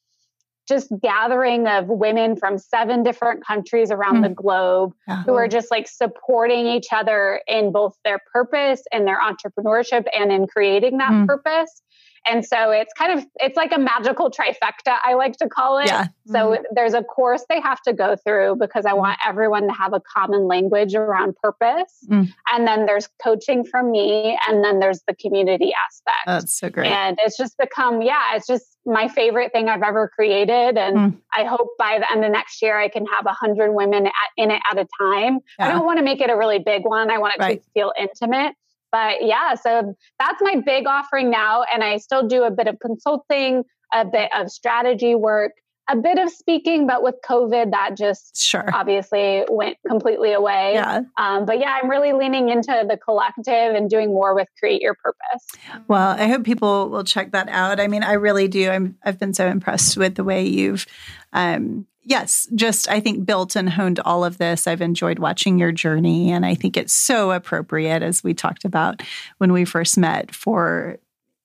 just gathering of women from seven different countries around Mm. the globe Yeah. who are just like supporting each other in both their purpose and their entrepreneurship and in creating that Mm. purpose and so it's kind of it's like a magical trifecta i like to call it Yeah. so there's a course they have to go through because I want everyone to have a common language around purpose. Mm. And then there's coaching from me, and then there's the community aspect. That's so great. And it's just become, yeah, it's just my favorite thing I've ever created. And Mm. I hope by the end of next year, I can have 100 women at, in it at a time. Yeah. I don't want to make it a really big one. I want it Right. to feel intimate. But yeah, so that's my big offering now. And I still do a bit of consulting, a bit of strategy work, a bit of speaking, but with COVID, that just Sure. obviously went completely away. Yeah. Um, but yeah, I'm really leaning into the collective and doing more with Create Your Purpose. Well, I hope people will check that out. I mean, I really do. I'm, I've been so impressed with the way you've, um, yes, just I think built and honed all of this. I've enjoyed watching your journey, and I think it's so appropriate, as we talked about when we first met, for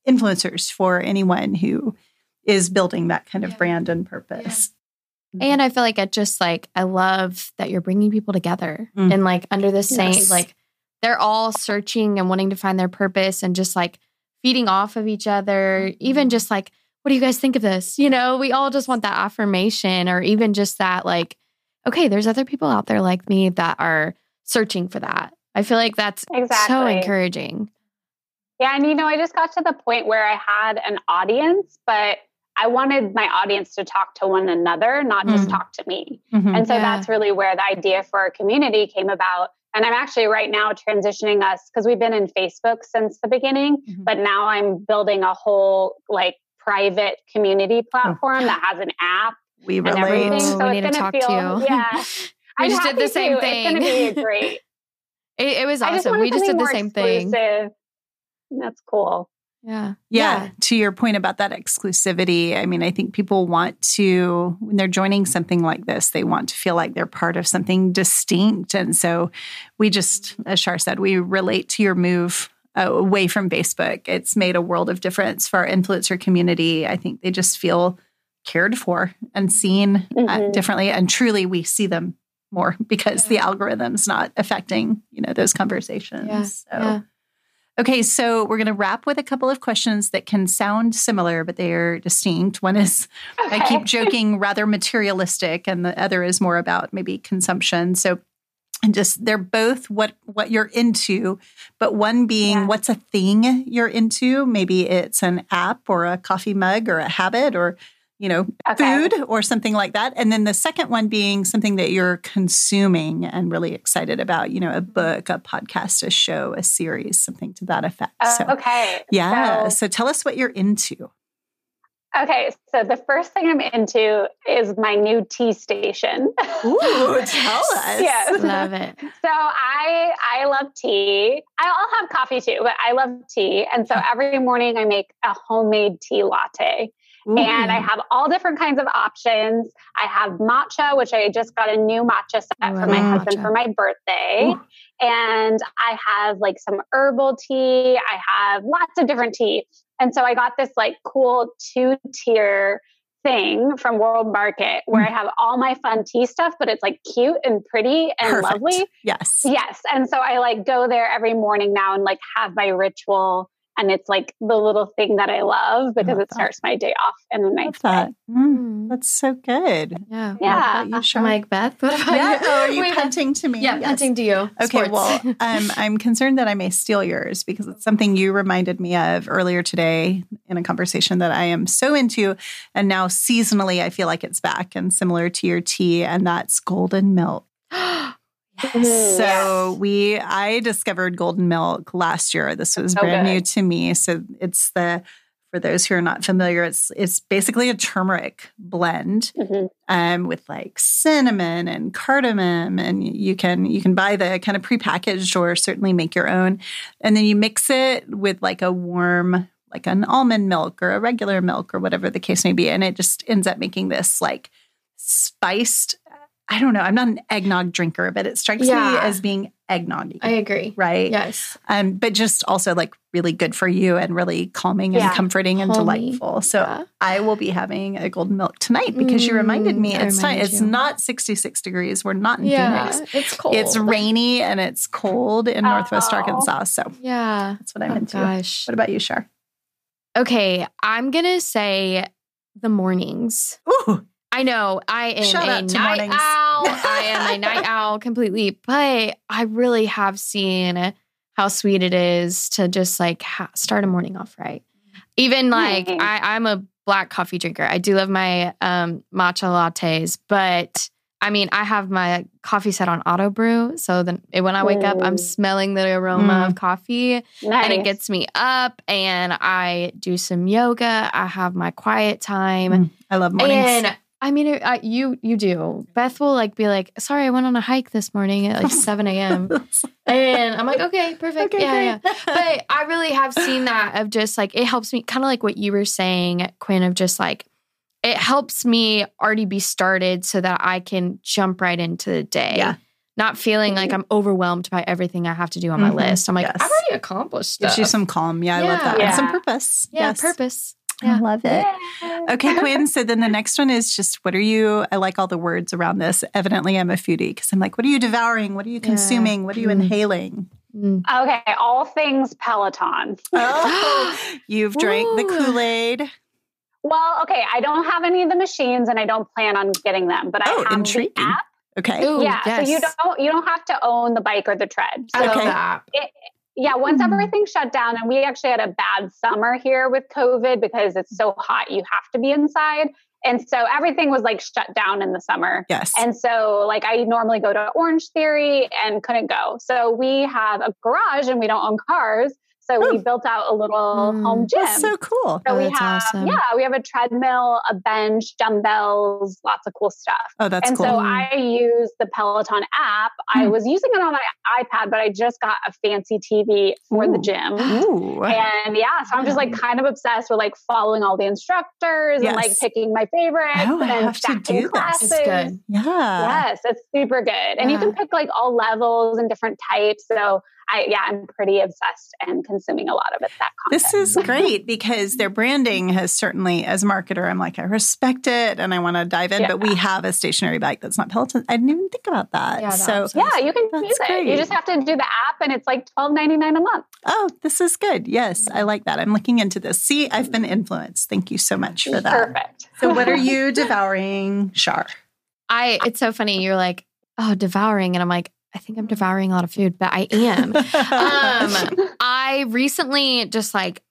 influencers, for anyone who is building that kind of Yeah. brand and purpose. And I feel like it just like I love that you're bringing people together Mm. and like under the same Yes. like they're all searching and wanting to find their purpose and just like feeding off of each other. Even just like, what do you guys think of this? You know, we all just want that affirmation or even just that like, okay, there's other people out there like me that are searching for that. I feel like that's exactly. so encouraging. Yeah, and you know, I just got to the point where I had an audience, but I wanted my audience to talk to one another, not just Mm. talk to me. Mhm. And so Yeah. that's really where the idea for our community came about. And I'm actually right now transitioning us because we've been in Facebook since the beginning, Mhm. but now I'm building a whole like private community hmm. platform that has an app we and relate. everything. Oh, So we it's need to gonna talk feel, to you. yeah. We I'm just did the same to. thing. It's going to be great. It, it was I just awesome. We just did the more same thing. That's cool. Yeah. Yeah, to your point about that exclusivity, I mean, I think people want to, when they're joining something like this, they want to feel like they're part of something distinct. And so we just, as Shar said, we relate to your move away from Facebook. It's made a world of difference for our influencer community. I think they just feel cared for and seen uh, Mhm. differently. And truly, we see them more because the algorithm's not affecting, you know, those conversations. Yeah. So Yeah. Okay, so we're going to wrap with a couple of questions that can sound similar, but they are distinct. One is, I keep joking, rather materialistic, and the other is more about maybe consumption. So, and just they're both what what you're into, but one being Yeah. what's a thing you're into. Maybe it's an app or a coffee mug or a habit or you know Okay. food or something like that. And then the second one being something that you're consuming and really excited about. You know, a book, a podcast, a show, a series, something to that effect. Uh, so okay. yeah. So, So tell us what you're into. Okay. So the first thing I'm into is my new tea station. Ooh, tell us. Yes. Love it. So I I love tea. I'll have coffee too, but I love tea. And so every morning I make a homemade tea latte. Ooh. And I have all different kinds of options. I have matcha, which I just got a new matcha set Ooh, for my love husband matcha. for my birthday. Ooh. And I have like some herbal tea. I have lots of different tea. And so I got this like cool two tier thing from World Market where I mm. have all my fun tea stuff, but it's like cute and pretty and Perfect. lovely. Yes. Yes. And so I like go there every morning now and like have my ritual. And it's like the little thing that I love because love it that. starts my day off in a nice Love that. way. Mm, Mm. that's so good. Yeah. Yeah. What about you, Shar? Mike Beth, what about Yeah. you? Oh, are you Wait, punting to me? Yeah, Yes. punting to you. Okay, Sports. well, um, I'm concerned that I may steal yours because it's something you reminded me of earlier today in a conversation that I am so into. And now seasonally, I feel like it's back and similar to your tea, and that's golden milk. So we, I discovered golden milk last year. This was So brand good. new to me. So it's the, for those who are not familiar, it's it's basically a turmeric blend Mhm. um, with like cinnamon and cardamom, and you can you can buy the kind of prepackaged or certainly make your own, and then you mix it with like a warm like an almond milk or a regular milk or whatever the case may be, and it just ends up making this like spiced. I don't know. I'm not an eggnog drinker, but it strikes me as being eggnoggy, I agree. right? Yes. Um, but just also like really good for you and really calming and Yeah. comforting and Homey. delightful. So Yeah. I will be having a golden milk tonight because you reminded me Mm, I it's time. reminded It's not 66 degrees. We're not in Yeah. Phoenix. It's cold. It's rainy and it's cold in Northwest. Arkansas. So Yeah. that's what I'm Oh, into. gosh. What about you, Shar? Okay. I'm going to say the mornings. Ooh, I know I am Shout a night mornings. owl. I am a night owl completely, but I really have seen how sweet it is to just like ha- start a morning off right. Even like Nice. I, I'm a black coffee drinker. I do love my um, matcha lattes, but I mean, I have my coffee set on auto brew, so then when I wake up, I'm smelling the aroma Mm. of coffee Nice. and it gets me up and I do some yoga. I have my quiet time. Mm, I love mornings. And I mean, it, I, you you do. Beth will like be like, "Sorry, I went on a hike this morning at like seven a.m." and I'm like, "Okay, perfect, Okay, yeah, great. yeah." But I really have seen that of just like it helps me, kind of like what you were saying, Quinn, of just like it helps me already be started so that I can jump right into the day. Yeah. Not feeling like I'm overwhelmed by everything I have to do on my Mhm, list. I'm like, yes. I've already accomplished stuff. Gives you some calm. Yeah, I love Yeah. that. And some purpose. yeah, yes. purpose. I love it. Yeah. Okay, Quinn. So then the next one is just what are you? I like all the words around this. Evidently, I'm a foodie because I'm like, what are you devouring? What are you Yeah. consuming? What are you Mm. inhaling? Mm. Okay, all things Peloton. Oh, you've drank the Kool Aid. Well, okay, I don't have any of the machines and I don't plan on getting them, but I Oh, have intriguing. the app. Okay. Ooh, yeah, so you don't you don't have to own the bike or the tread. I love Okay. that. Yeah, once Mm. everything shut down, and we actually had a bad summer here with COVID because it's so hot, you have to be inside. And so everything was like shut down in the summer. Yes. And so, like, I normally go to Orange Theory and couldn't go. So, we have a garage and we don't own cars. So, we Oh. built out a little Mm. home gym. That's so cool. So Oh, we have, awesome. yeah, we have a treadmill, a bench, dumbbells, lots of cool stuff. Oh, that's and cool. so I use the Peloton app. I Hmm. was using it on my iPad, but I just got a fancy TV for the gym. Ooh. And yeah, so I'm just like kind of obsessed with like following all the instructors and like picking my favorites Oh, I and have to stacking do this. classes. It's good. yeah. Yes, it's super good. And you can pick like all levels and different types. So I yeah, I'm pretty obsessed and consuming a lot of it. That content. This is great because their branding has certainly, as a marketer, I'm like I respect it and I want to dive in. Yeah. But we have a stationary bike that's not Peloton. I didn't even think about that. Yeah, so yeah, you can use great. it. You just have to do the app, and it's like twelve ninety nine a month. Oh, this is good. Yes, I like that. I'm looking into this. See, I've been mm-hmm. influenced. Thank you so much for that. Perfect. so, what are you devouring, Shar? I. It's so funny. You're like, oh, devouring, and I'm like, I think I'm devouring a lot of food, but I am. um, I recently just like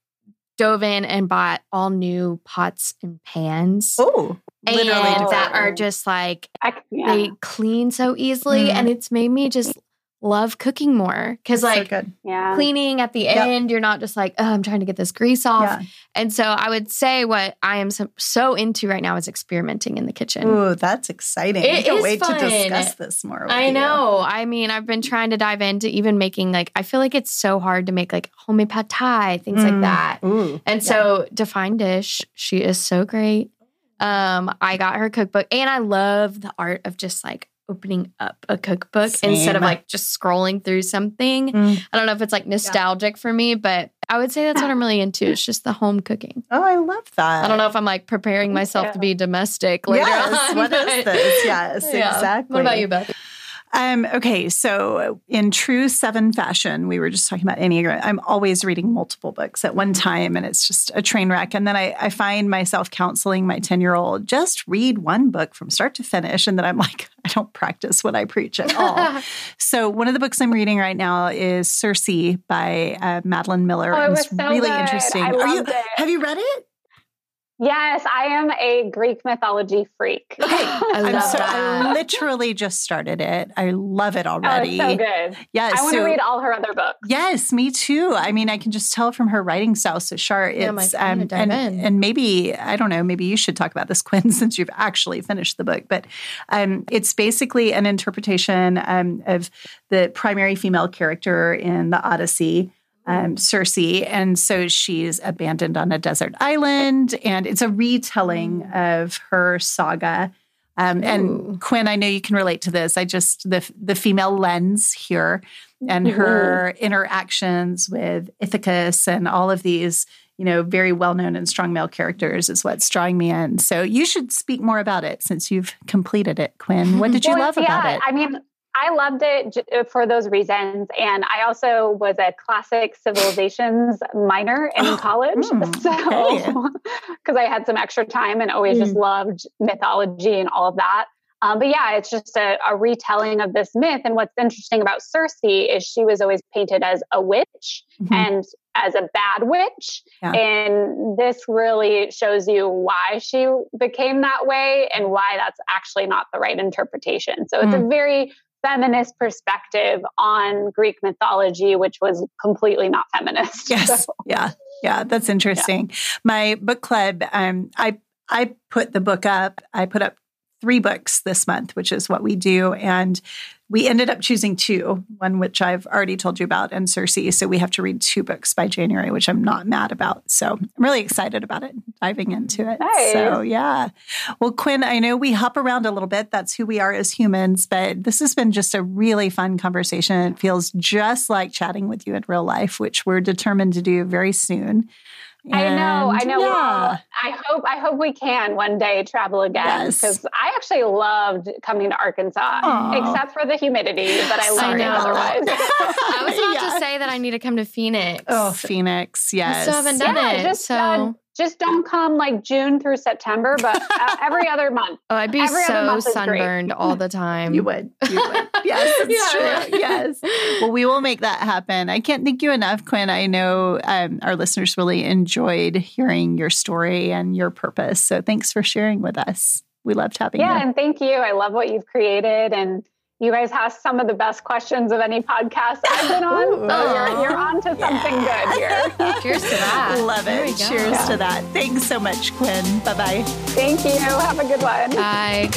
dove in and bought all new pots and pans. Oh, and that are just like I, yeah. they clean so easily, mm. and it's made me just love cooking more because like so yeah. cleaning at the yep. end you're not just like oh i'm trying to get this grease off yeah. and so i would say what i am so, so, into right now is experimenting in the kitchen Ooh, that's exciting it i can't wait fun. to discuss this more i know i mean i've been trying to dive into even making like i feel like it's so hard to make like homemade pad thai things mm. like that Ooh, and yeah. so Defined Dish she is so great um i got her cookbook and i love the art of just like opening up a cookbook Same. instead of like just scrolling through something. Mm. I don't know if it's like nostalgic yeah. for me, but I would say that's what I'm really into. It's just the home cooking. Oh, I love that. I don't know if I'm like preparing myself yeah. to be domestic later yes, on. What is this? Yes, yeah. exactly. What about you, Beth? Um, okay, so in true seven fashion, we were just talking about Enneagram. I'm always reading multiple books at one time, and it's just a train wreck. And then I, I find myself counseling my 10 year old just read one book from start to finish. And then I'm like, I don't practice what I preach at all. so, one of the books I'm reading right now is Circe by uh, Madeline Miller. Oh, it was it's so really good. interesting. I Are you, it. Have you read it? Yes, I am a Greek mythology freak. Okay, I love so, that. I literally just started it. I love it already. Oh, so good. Yes, I want so, to read all her other books. Yes, me too. I mean, I can just tell from her writing style. So, Shar, it's yeah, um, and and maybe I don't know. Maybe you should talk about this, Quinn, since you've actually finished the book. But um, it's basically an interpretation um, of the primary female character in the Odyssey um, Circe. And so she's abandoned on a desert island, and it's a retelling mm. of her saga. Um, and Quinn, I know you can relate to this. I just the the female lens here and her mm-hmm. interactions with Ithacus and all of these, you know, very well known and strong male characters is what's drawing me in. So you should speak more about it since you've completed it, Quinn. What did you well, love yeah, about it? I mean, I loved it uh, for those reasons. And I also was a classic civilizations minor in college. Mm, so, because I had some extra time and always mm. just loved mythology and all of that. Um, but yeah, it's just a, a, retelling of this myth. And what's interesting about Circe is she was always painted as a witch mm-hmm. and as a bad witch. Yeah. And this really shows you why she became that way and why that's actually not the right interpretation. So it's mm. a very feminist perspective on Greek mythology, which was completely not feminist. Yes. So. Yeah. Yeah. That's interesting. Yeah. My book club, um, I I put the book up. I put up three books this month, which is what we do. And we ended up choosing two, one which I've already told you about, and Circe. So we have to read two books by January, which I'm not mad about. So I'm really excited about it, diving into it. Nice. So yeah. Well, Quinn, I know we hop around a little bit. That's who we are as humans, but this has been just a really fun conversation. It feels just like chatting with you in real life, which we're determined to do very soon. And I know, I know. Yeah. I hope, I hope we can one day travel again because yes. I actually loved coming to Arkansas, Aww. except for the humidity, but I loved it otherwise. I was about yeah. to say that I need to come to Phoenix. Oh, Phoenix, yes. I still haven't done yeah, it. Just, so. Uh, just don't come like June through September, but uh, every other month. Oh, I'd be every so sunburned all the time. You would. You would. Yes, it's yeah. true. Yes. Well, we will make that happen. I can't thank you enough, Quinn. I know um, our listeners really enjoyed hearing your story and your purpose. So thanks for sharing with us. We loved having yeah, you. Yeah, and thank you. I love what you've created and you guys ask some of the best questions of any podcast I've been on. so you're, you're on to something yeah. good here. Cheers to that. Love it. Cheers yeah. to that. Thanks so much, Quinn. Bye bye. Thank you. Have a good one. Bye.